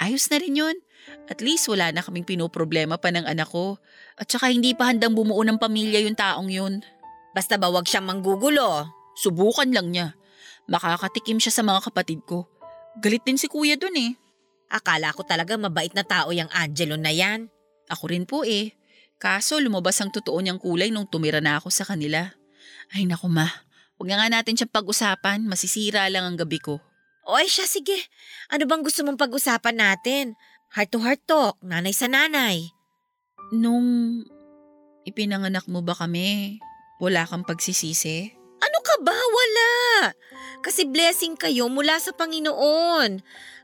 Ayos na rin yun. At least wala na kaming pinoproblema pa ng anak ko. At saka hindi pa handang bumuo ng pamilya yung taong yun. Basta ba wag siyang manggugulo? Subukan lang niya. Makakatikim siya sa mga kapatid ko. Galit din si kuya dun eh. Akala ko talaga mabait na tao yung Angelo na yan. Ako rin po eh. Kaso lumabas ang totoo niyang kulay nung tumira na ako sa kanila. Ay naku ma, huwag na nga natin siyang pag-usapan. Masisira lang ang gabi ko. O ay siya, sige. Ano bang gusto mong pag-usapan natin? Heart to heart talk, nanay sa nanay. Nung ipinanganak mo ba kami, wala kang pagsisisi? Ano ka ba? Wala. Kasi blessing kayo mula sa Panginoon.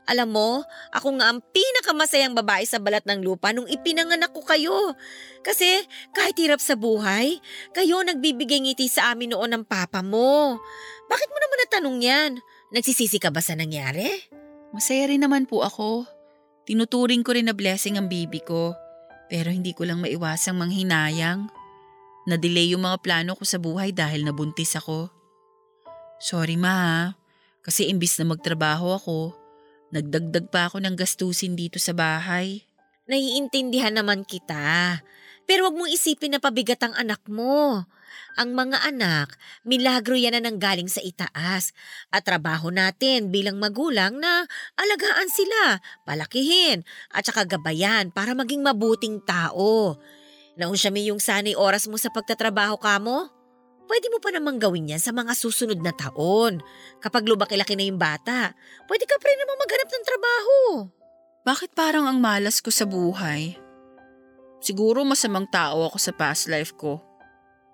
Alam mo, ako nga ang pinakamasayang babae sa balat ng lupa nung ipinanganak ko kayo. Kasi kahit hirap sa buhay, kayo nagbibigay ngiti sa amin noon ng papa mo. Bakit mo naman natanong yan? Nagsisisi ka ba sa nangyari? Masaya rin naman po ako. Tinuturing ko rin na blessing ang bibi ko. Pero hindi ko lang maiwasang manghinayang. Na-delay yung mga plano ko sa buhay dahil nabuntis ako. Sorry ma kasi imbis na magtrabaho ako, nagdagdag pa ako ng gastusin dito sa bahay. Naiintindihan naman kita. Pero wag mong isipin na pabigat ang anak mo. Ang mga anak, milagro yan na nanggaling sa itaas. At trabaho natin bilang magulang na alagaan sila, palakihin, at saka gabayan para maging mabuting tao. Naunsya mi yung sanay oras mo sa pagtatrabaho ka mo? Pwede mo pa namang gawin yan sa mga susunod na taon. Kapag lumaki-laki na yung bata, pwede ka pa rin namang maghanap ng trabaho. Bakit parang ang malas ko sa buhay? Siguro masamang tao ako sa past life ko.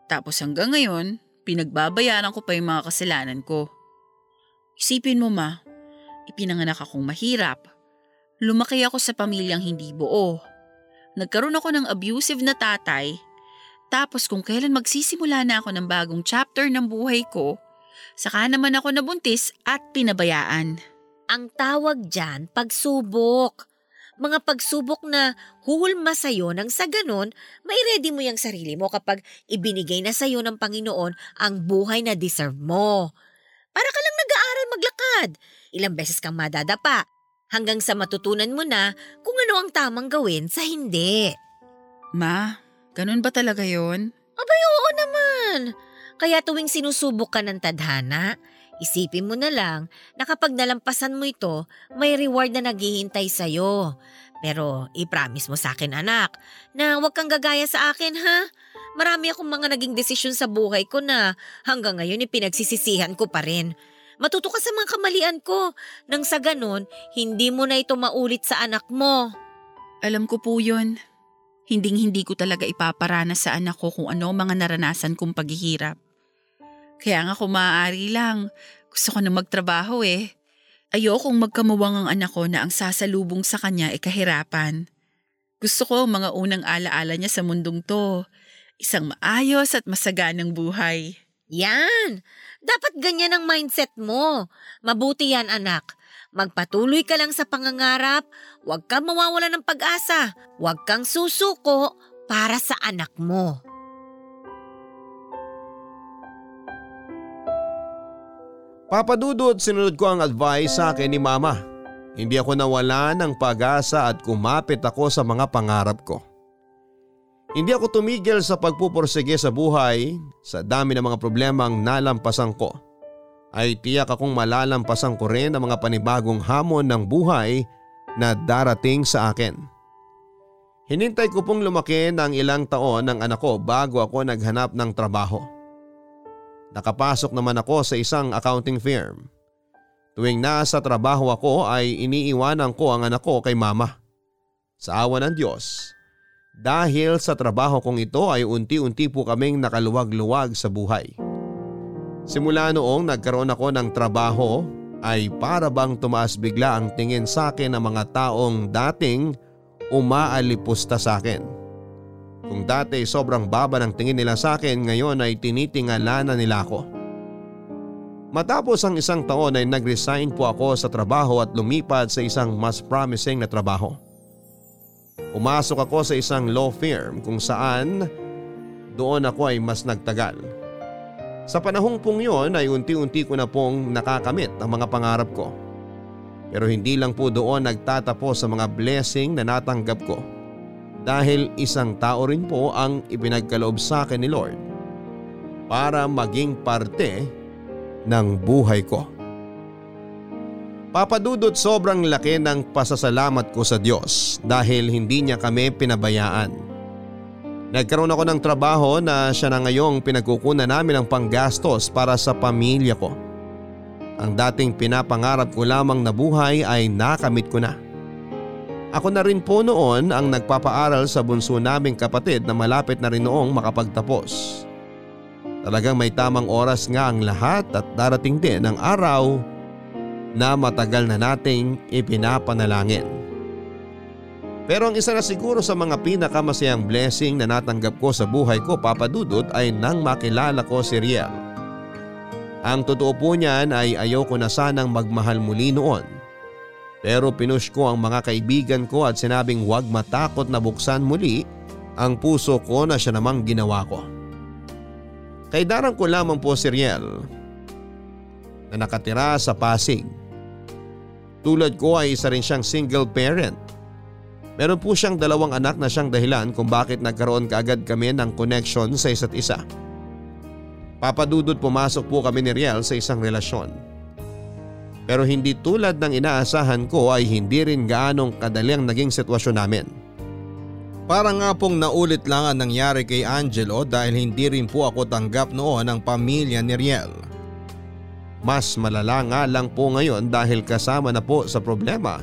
Tapos hanggang ngayon, pinagbabayaran ko pa yung mga kasalanan ko. Isipin mo ma, ipinanganak akong mahirap. Lumaki ako sa pamilyang hindi buo. Nagkaroon ako ng abusive na tatay. Tapos kung kailan magsisimula na ako ng bagong chapter ng buhay ko, saka naman ako nabuntis at pinabayaan. Ang tawag dyan, pagsubok. Mga pagsubok na huhulma sa'yo nang sa ganon, may ready mo yung sarili mo kapag ibinigay na sa'yo ng Panginoon ang buhay na deserve mo. Para ka lang nag-aaral maglakad. Ilang beses kang madadapa hanggang sa matutunan mo na kung ano ang tamang gawin sa hindi. Ma, ganun ba talaga yon? Abay, oo naman. Kaya tuwing sinusubok ka ng tadhana, isipin mo na lang na kapag nalampasan mo ito, may reward na naghihintay sa'yo. Pero i-promise mo sa akin anak na huwag kang gagaya sa akin ha. Marami akong mga naging desisyon sa buhay ko na hanggang ngayon ipinagsisisihan ko pa rin. Matuto ka sa mga kamalian ko nang sa ganon hindi mo na ito maulit sa anak mo. Alam ko po yun. Hinding hindi ko talaga ipaparana sa anak ko kung ano mga naranasan kong paghihirap. Kaya nga kung maaari lang, gusto ko na magtrabaho eh. Ayokong magkamuwang ang anak ko na ang sasalubong sa kanya ay kahirapan. Gusto ko ang mga unang alaala niya sa mundong to. Isang maayos at masaganang buhay. Yan! Dapat ganyan ang mindset mo. Mabuti yan anak. Magpatuloy ka lang sa pangangarap. Huwag kang mawawala ng pag-asa. Huwag kang susuko para sa anak mo. Papadudot sinunod ko ang advice sa akin ni mama. Hindi ako nawala ng pag-asa at kumapit ako sa mga pangarap ko. Hindi ako tumigil sa pagpupursige sa buhay sa dami ng mga problemang nalampasan ko. Ay tiyak akong malalampasan ko rin ang mga panibagong hamon ng buhay na darating sa akin. Hinintay ko pong lumaki ng ilang taon ng anak ko bago ako naghanap ng trabaho. Nakapasok naman ako sa isang accounting firm. Tuwing nasa trabaho ako ay iniiwanan ko ang anak ko kay mama. Sa awa ng Diyos, dahil sa trabaho kong ito ay unti-unti po kaming nakaluwag-luwag sa buhay. Simula noong nagkaroon ako ng trabaho ay para bang tumaas bigla ang tingin sa akin ng mga taong dating umaalipusta sa akin. Kung dati sobrang baba ng tingin nila sa akin ngayon ay tinitingala na nila ako. Matapos ang isang taon ay nag-resign po ako sa trabaho at lumipad sa isang mas promising na trabaho. Umasok ako sa isang law firm kung saan doon ako ay mas nagtagal. Sa panahong pong yon ay unti-unti ko na pong nakakamit ang mga pangarap ko. Pero hindi lang po doon nagtatapos sa mga blessing na natanggap ko dahil isang tao rin po ang ipinagkaloob sa akin ni Lord para maging parte ng buhay ko. Papadudot sobrang laki ng pasasalamat ko sa Diyos dahil hindi niya kami pinabayaan. Nagkaroon ako ng trabaho na siya na ngayong pinagkukunan namin ng panggastos para sa pamilya ko. Ang dating pinapangarap ko lamang na buhay ay nakamit ko na. Ako na rin po noon ang nagpapaaral sa bunso naming kapatid na malapit na rin noong makapagtapos. Talagang may tamang oras nga ang lahat at darating din ang araw na matagal na nating ipinapanalangin. Pero ang isa na siguro sa mga pinakamasayang blessing na natanggap ko sa buhay ko papadudot ay nang makilala ko si Riel. Ang totoo po niyan ay ayaw ko na sanang magmahal muli noon pero pinush ko ang mga kaibigan ko at sinabing huwag matakot na buksan muli ang puso ko na siya namang ginawa ko. Kaidaran ko lamang po si Riel na nakatira sa Pasig. Tulad ko ay isa rin siyang single parent. Meron po siyang dalawang anak na siyang dahilan kung bakit nagkaroon kaagad kami ng connection sa isa't isa. Papadudot pumasok po kami ni Riel sa isang relasyon. Pero hindi tulad ng inaasahan ko ay hindi rin gaanong kadali ang naging sitwasyon namin. Para nga pong naulit lang ang nangyari kay Angelo dahil hindi rin po ako tanggap noon ang pamilya ni Riel. Mas malala nga lang po ngayon dahil kasama na po sa problema.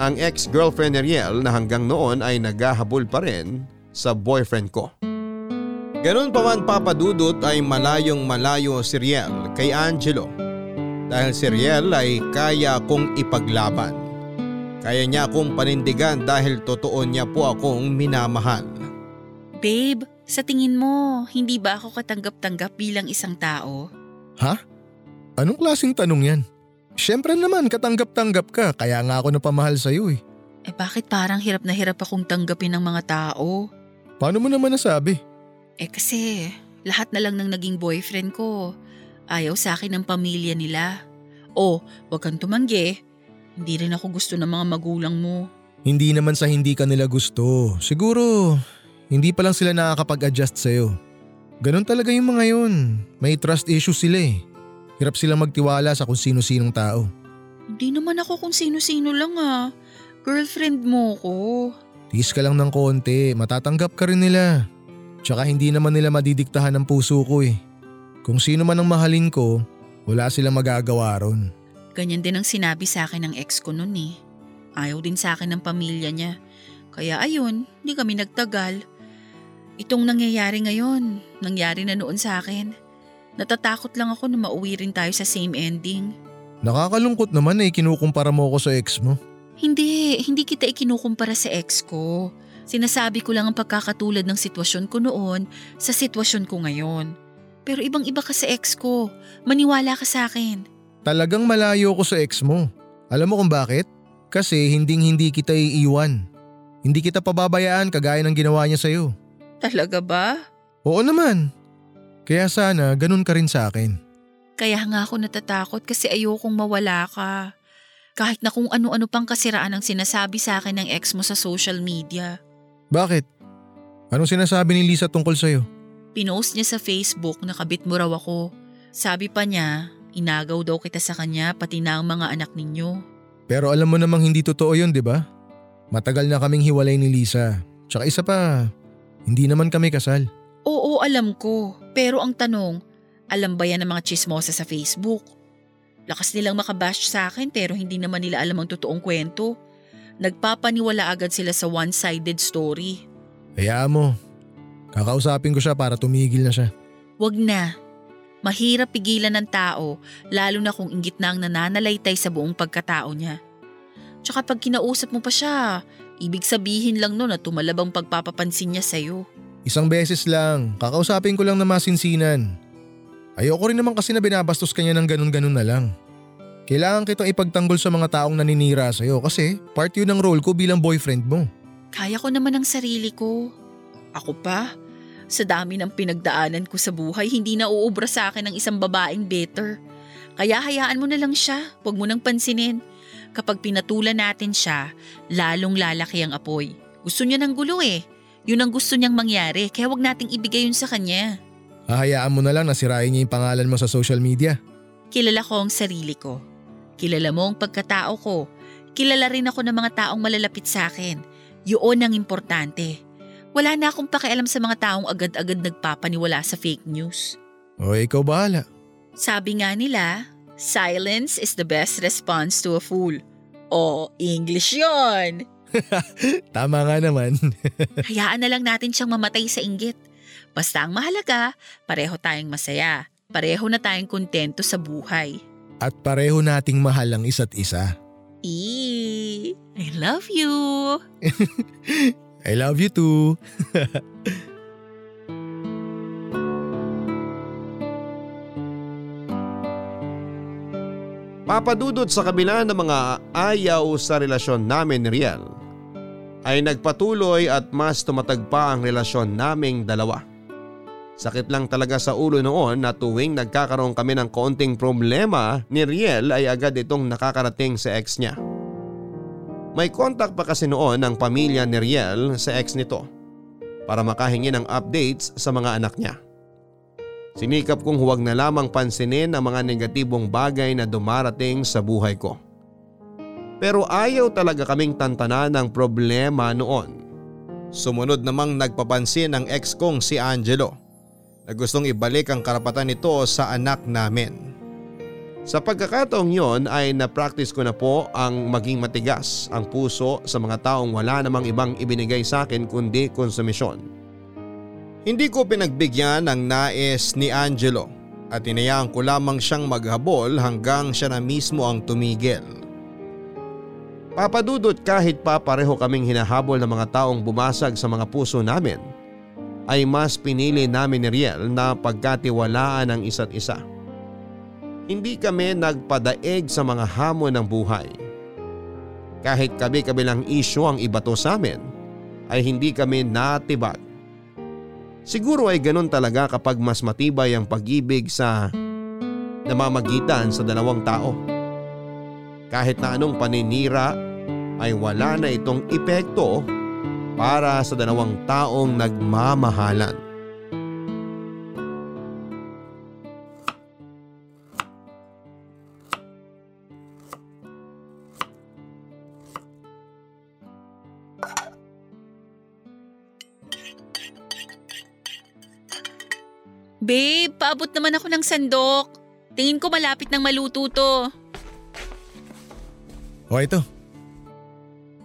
Ang ex-girlfriend ni Riel na hanggang noon ay naghahabol pa rin sa boyfriend ko. Ganun pa man papadudot ay malayong malayo si Riel kay Angelo dahil si Riel ay kaya kong ipaglaban. Kaya niya akong panindigan dahil totoo niya po akong minamahal. Babe, sa tingin mo, hindi ba ako katanggap-tanggap bilang isang tao? Ha? Anong klaseng tanong yan? Siyempre naman katanggap-tanggap ka kaya nga ako napamahal sa'yo eh. Eh bakit parang hirap na hirap akong tanggapin ng mga tao? Paano mo naman nasabi? Eh kasi lahat na lang ng naging boyfriend ko Ayaw sa akin ng pamilya nila. O, wag kang tumanggi. Hindi rin ako gusto ng mga magulang mo. Hindi naman sa hindi ka nila gusto. Siguro, hindi pa lang sila nakakapag-adjust sa'yo. Ganon talaga yung mga yun. May trust issues sila eh. Hirap silang magtiwala sa kung sino-sinong tao. Hindi naman ako kung sino-sino lang ah. Girlfriend mo ko. Tiis ka lang ng konti, matatanggap ka rin nila. Tsaka hindi naman nila madidiktahan ng puso ko eh. Kung sino man ang mahalin ko, wala silang magagawa ron. Ganyan din ang sinabi sa akin ng ex ko noon eh. Ayaw din sa akin ng pamilya niya. Kaya ayun, hindi kami nagtagal. Itong nangyayari ngayon, nangyari na noon sa akin. Natatakot lang ako na mauwi rin tayo sa same ending. Nakakalungkot naman eh kinukumpara mo ako sa ex mo. Hindi, hindi kita ikinukumpara sa ex ko. Sinasabi ko lang ang pagkakatulad ng sitwasyon ko noon sa sitwasyon ko ngayon. Pero ibang iba ka sa ex ko. Maniwala ka sa akin. Talagang malayo ko sa ex mo. Alam mo kung bakit? Kasi hinding hindi kita iiwan. Hindi kita pababayaan kagaya ng ginawa niya sa'yo. Talaga ba? Oo naman. Kaya sana ganun ka rin sa akin. Kaya nga ako natatakot kasi ayokong mawala ka. Kahit na kung ano-ano pang kasiraan ang sinasabi sa akin ng ex mo sa social media. Bakit? Anong sinasabi ni Lisa tungkol sa'yo? Pinost niya sa Facebook na kabit mo raw ako. Sabi pa niya, inagaw daw kita sa kanya pati na ang mga anak ninyo. Pero alam mo namang hindi totoo yun, di ba? Matagal na kaming hiwalay ni Lisa. Tsaka isa pa, hindi naman kami kasal. Oo, alam ko. Pero ang tanong, alam ba yan ng mga chismosa sa Facebook? Lakas nilang makabash sa akin pero hindi naman nila alam ang totoong kwento. Nagpapaniwala agad sila sa one-sided story. Hayaan mo. Kakausapin ko siya para tumigil na siya. Wag na. Mahirap pigilan ng tao lalo na kung inggit na ang nananalaytay sa buong pagkatao niya. Tsaka pag kinausap mo pa siya, ibig sabihin lang no na tumalab ang pagpapapansin niya sa'yo. Isang beses lang, kakausapin ko lang na masinsinan. Ayoko rin naman kasi na binabastos kanya ng ganun-ganun na lang. Kailangan kitang ipagtanggol sa mga taong naninira sa'yo kasi part yun ng role ko bilang boyfriend mo. Kaya ko naman ang sarili ko. Ako pa, sa dami ng pinagdaanan ko sa buhay, hindi na uubra sa akin ng isang babaeng better. Kaya hayaan mo na lang siya, huwag mo nang pansinin. Kapag pinatulan natin siya, lalong lalaki ang apoy. Gusto niya ng gulo eh. Yun ang gusto niyang mangyari, kaya wag nating ibigay yun sa kanya. Hahayaan mo na lang na sirain niya yung pangalan mo sa social media. Kilala ko ang sarili ko. Kilala mo ang pagkatao ko. Kilala rin ako ng mga taong malalapit sa akin. Yun ang importante. Wala na akong pakialam sa mga taong agad-agad nagpapaniwala sa fake news. O ikaw bahala. Sabi nga nila, silence is the best response to a fool. O, English yon. [LAUGHS] Tama nga naman. [LAUGHS] Hayaan na lang natin siyang mamatay sa inggit. Basta ang mahalaga, pareho tayong masaya. Pareho na tayong kontento sa buhay. At pareho nating mahal ang isa't isa. Eee, I love you. [LAUGHS] I love you too. Papadudot sa kabila ng mga ayaw sa relasyon namin ni Riel, ay nagpatuloy at mas tumatag pa ang relasyon naming dalawa. Sakit lang talaga sa ulo noon na tuwing nagkakaroon kami ng konting problema ni Riel ay agad itong nakakarating sa ex niya. May kontak pa kasi noon ang pamilya ni Riel sa ex nito para makahingi ng updates sa mga anak niya. Sinikap kong huwag na lamang pansinin ang mga negatibong bagay na dumarating sa buhay ko. Pero ayaw talaga kaming tantanan ng problema noon. Sumunod namang nagpapansin ang ex kong si Angelo na gustong ibalik ang karapatan nito sa anak namin. Sa pagkakataong yon ay na-practice ko na po ang maging matigas ang puso sa mga taong wala namang ibang ibinigay sa akin kundi konsumisyon. Hindi ko pinagbigyan ng nais ni Angelo at inayaan ko lamang siyang maghabol hanggang siya na mismo ang tumigil. Papadudot kahit pa pareho kaming hinahabol ng mga taong bumasag sa mga puso namin, ay mas pinili namin ni Riel na pagkatiwalaan ang isa't isa. Hindi kami nagpadaig sa mga hamon ng buhay. Kahit kabi-kabilang isyo ang ibato sa amin, ay hindi kami natibag Siguro ay ganun talaga kapag mas matibay ang pag-ibig sa namamagitan sa dalawang tao. Kahit na anong paninira ay wala na itong epekto para sa dalawang taong nagmamahalan. Babe, paabot naman ako ng sandok. Tingin ko malapit nang maluto to. O ito.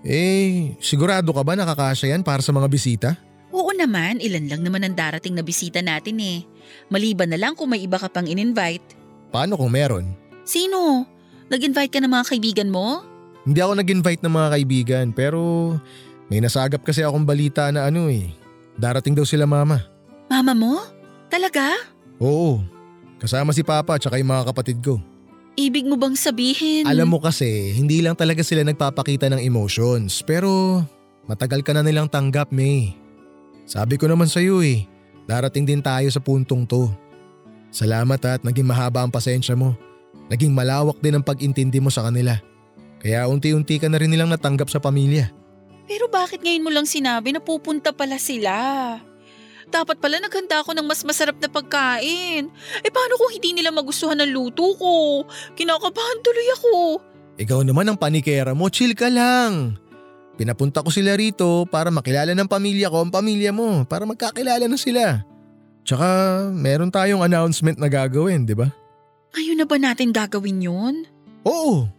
Eh, sigurado ka ba nakakasya yan para sa mga bisita? Oo naman, ilan lang naman ang darating na bisita natin eh. Maliban na lang kung may iba ka pang in-invite. Paano kung meron? Sino? Nag-invite ka ng mga kaibigan mo? Hindi ako nag-invite ng mga kaibigan pero may nasagap kasi akong balita na ano eh. Darating daw sila mama. Mama mo? Talaga? Oo. Kasama si Papa at saka yung mga kapatid ko. Ibig mo bang sabihin? Alam mo kasi, hindi lang talaga sila nagpapakita ng emotions pero matagal ka na nilang tanggap, May. Sabi ko naman sa'yo eh, darating din tayo sa puntong to. Salamat at naging mahaba ang pasensya mo. Naging malawak din ang pag-intindi mo sa kanila. Kaya unti-unti ka na rin nilang natanggap sa pamilya. Pero bakit ngayon mo lang sinabi na pupunta pala sila? Dapat pala naghanda ako ng mas masarap na pagkain. Eh paano kung hindi nila magustuhan ng luto ko? Kinakabahan tuloy ako. Ikaw naman ang panikera mo, chill ka lang. Pinapunta ko sila rito para makilala ng pamilya ko ang pamilya mo, para magkakilala na sila. Tsaka meron tayong announcement na gagawin, di ba? Ngayon na ba natin gagawin yun? Oo.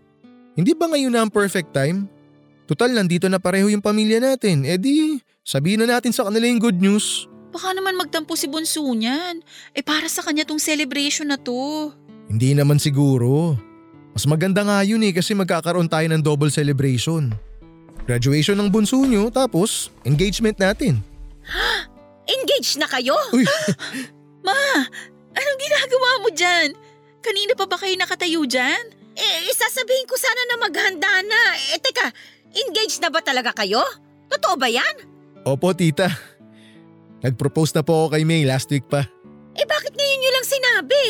Hindi ba ngayon na ang perfect time? Total, nandito na pareho yung pamilya natin. E di, sabihin na natin sa kanila yung good news. Baka naman magtampo si Bunso niyan. Eh para sa kanya tong celebration na to. Hindi naman siguro. Mas maganda nga yun eh kasi magkakaroon tayo ng double celebration. Graduation ng bunso nyo tapos engagement natin. [GASPS] Engaged na kayo? Uy, [GASPS] Ma, anong ginagawa mo dyan? Kanina pa ba kayo nakatayo dyan? Eh, sasabihin ko sana na maghanda na. Eh, teka, engaged na ba talaga kayo? Totoo ba yan? opo tita. Nag-propose na po ako kay May last week pa. Eh, bakit ngayon nyo lang sinabi?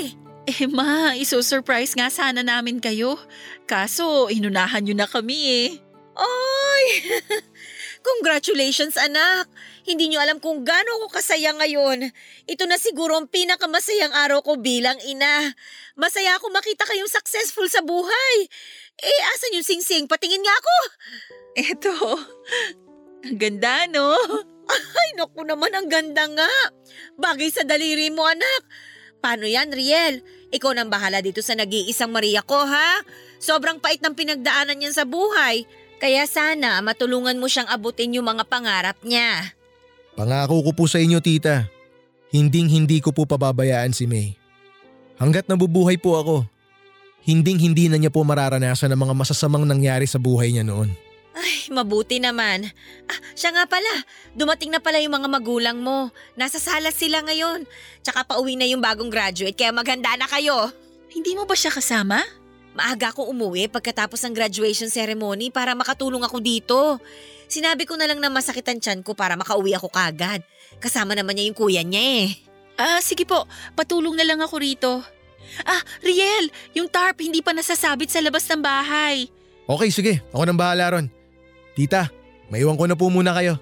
Eh ma, iso-surprise nga sana namin kayo. Kaso, inunahan nyo na kami eh. Oy! [LAUGHS] Congratulations anak! Hindi nyo alam kung gaano ako kasaya ngayon. Ito na siguro ang pinakamasayang araw ko bilang ina. Masaya ako makita kayong successful sa buhay. Eh, asan yung singsing? Patingin nga ako! Eto, [LAUGHS] ang ganda no? [LAUGHS] Ay, naku naman, ang ganda nga. Bagay sa daliri mo, anak. Paano yan, Riel? Ikaw nang bahala dito sa nag-iisang Maria ko, ha? Sobrang pait ng pinagdaanan niyan sa buhay. Kaya sana matulungan mo siyang abutin yung mga pangarap niya. Pangako ko po sa inyo tita. Hinding hindi ko po pababayaan si May. Hanggat nabubuhay po ako, hinding hindi na niya po mararanasan ang mga masasamang nangyari sa buhay niya noon. Ay, mabuti naman. Ah, siya nga pala. Dumating na pala yung mga magulang mo. Nasa sala sila ngayon. Tsaka pauwi na yung bagong graduate kaya maghanda na kayo. Hindi mo ba siya kasama? Maaga akong umuwi pagkatapos ng graduation ceremony para makatulong ako dito. Sinabi ko na lang na masakit ang tiyan ko para makauwi ako kagad. Kasama naman niya yung kuya niya eh. Ah, sige po. Patulong na lang ako rito. Ah, Riel, yung tarp hindi pa nasasabit sa labas ng bahay. Okay sige, ako nang bahala ron. Tita, maiwan ko na po muna kayo.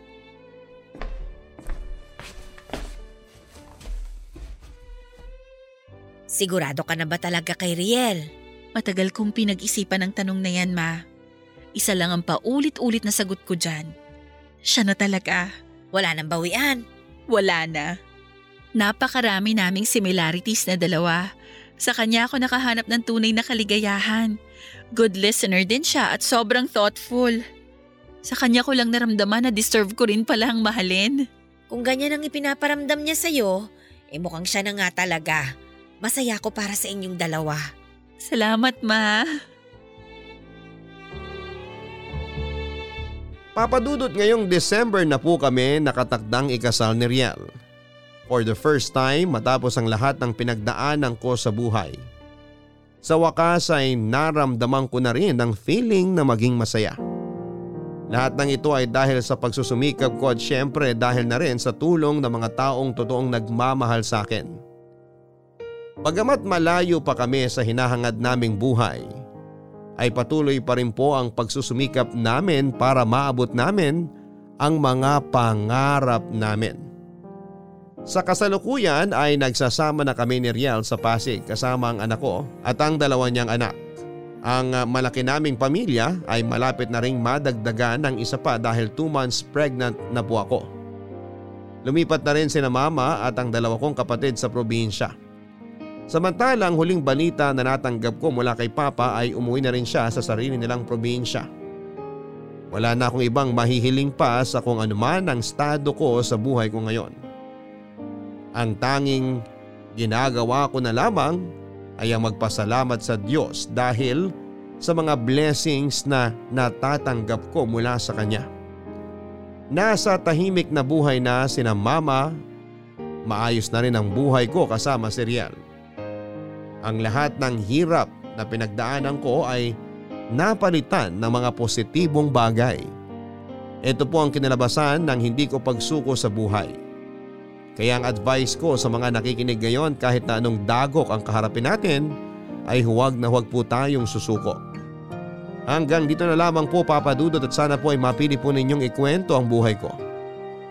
Sigurado ka na ba talaga kay Riel? Matagal kong pinag-isipan ang tanong na yan, ma. Isa lang ang paulit-ulit na sagot ko dyan. Siya na talaga. Wala nang bawian. Wala na. Napakarami naming similarities na dalawa. Sa kanya ako nakahanap ng tunay na kaligayahan. Good listener din siya at sobrang thoughtful. Sa kanya ko lang naramdaman na deserve ko rin palang mahalin. Kung ganyan ang ipinaparamdam niya sa'yo, eh mukhang siya na nga talaga. Masaya ko para sa inyong dalawa. Salamat, ma. Papadudot ngayong December na po kami nakatakdang ikasal ni Riel. For the first time matapos ang lahat ng pinagdaanan ko sa buhay. Sa wakas ay naramdaman ko na rin ang feeling na maging masaya. Lahat ng ito ay dahil sa pagsusumikap ko at syempre dahil na rin sa tulong ng mga taong totoong nagmamahal sa akin. Pagamat malayo pa kami sa hinahangad naming buhay, ay patuloy pa rin po ang pagsusumikap namin para maabot namin ang mga pangarap namin. Sa kasalukuyan ay nagsasama na kami ni Riel sa Pasig kasama ang anak ko at ang dalawa niyang anak. Ang uh, malaki naming pamilya ay malapit na ring madagdagan ng isa pa dahil 2 months pregnant na po ako. Lumipat na rin sina mama at ang dalawa kong kapatid sa probinsya. Samantalang huling balita na natanggap ko mula kay Papa ay umuwi na rin siya sa sarili nilang probinsya. Wala na akong ibang mahihiling pa sa kung anuman ang estado ko sa buhay ko ngayon. Ang tanging ginagawa ko na lamang ay ang magpasalamat sa Diyos dahil sa mga blessings na natatanggap ko mula sa kanya. Nasa tahimik na buhay na sina mama, maayos na rin ang buhay ko kasama si Riel. Ang lahat ng hirap na pinagdaanan ko ay napalitan ng mga positibong bagay. Ito po ang kinalabasan ng hindi ko pagsuko sa buhay. Kaya ang advice ko sa mga nakikinig ngayon kahit na anong dagok ang kaharapin natin ay huwag na huwag po tayong susuko. Hanggang dito na lamang po papadudot at sana po ay mapili po ninyong ikwento ang buhay ko.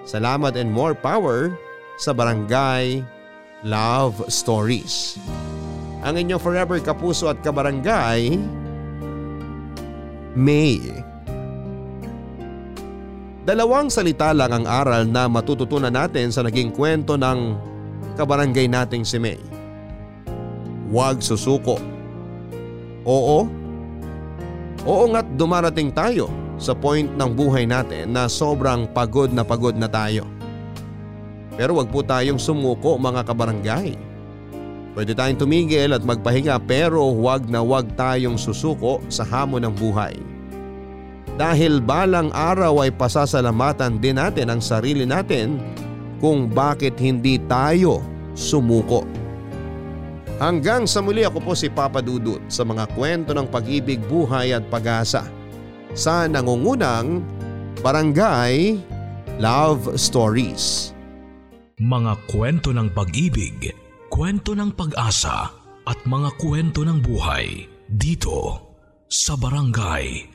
Salamat and more power sa Barangay Love Stories. Ang inyong forever kapuso at kabarangay, May. Dalawang salita lang ang aral na matututunan natin sa naging kwento ng kabarangay nating si May. Huwag susuko. Oo, Oo nga't dumarating tayo sa point ng buhay natin na sobrang pagod na pagod na tayo. Pero wag po tayong sumuko mga kabarangay. Pwede tayong tumigil at magpahinga pero huwag na huwag tayong susuko sa hamon ng buhay. Dahil balang araw ay pasasalamatan din natin ang sarili natin kung bakit hindi tayo sumuko. Hanggang sa muli ako po si Papa Dudut sa mga kwento ng pag-ibig, buhay at pag-asa sa nangungunang Barangay Love Stories. Mga kwento ng pag-ibig, kwento ng pag-asa at mga kwento ng buhay dito sa Barangay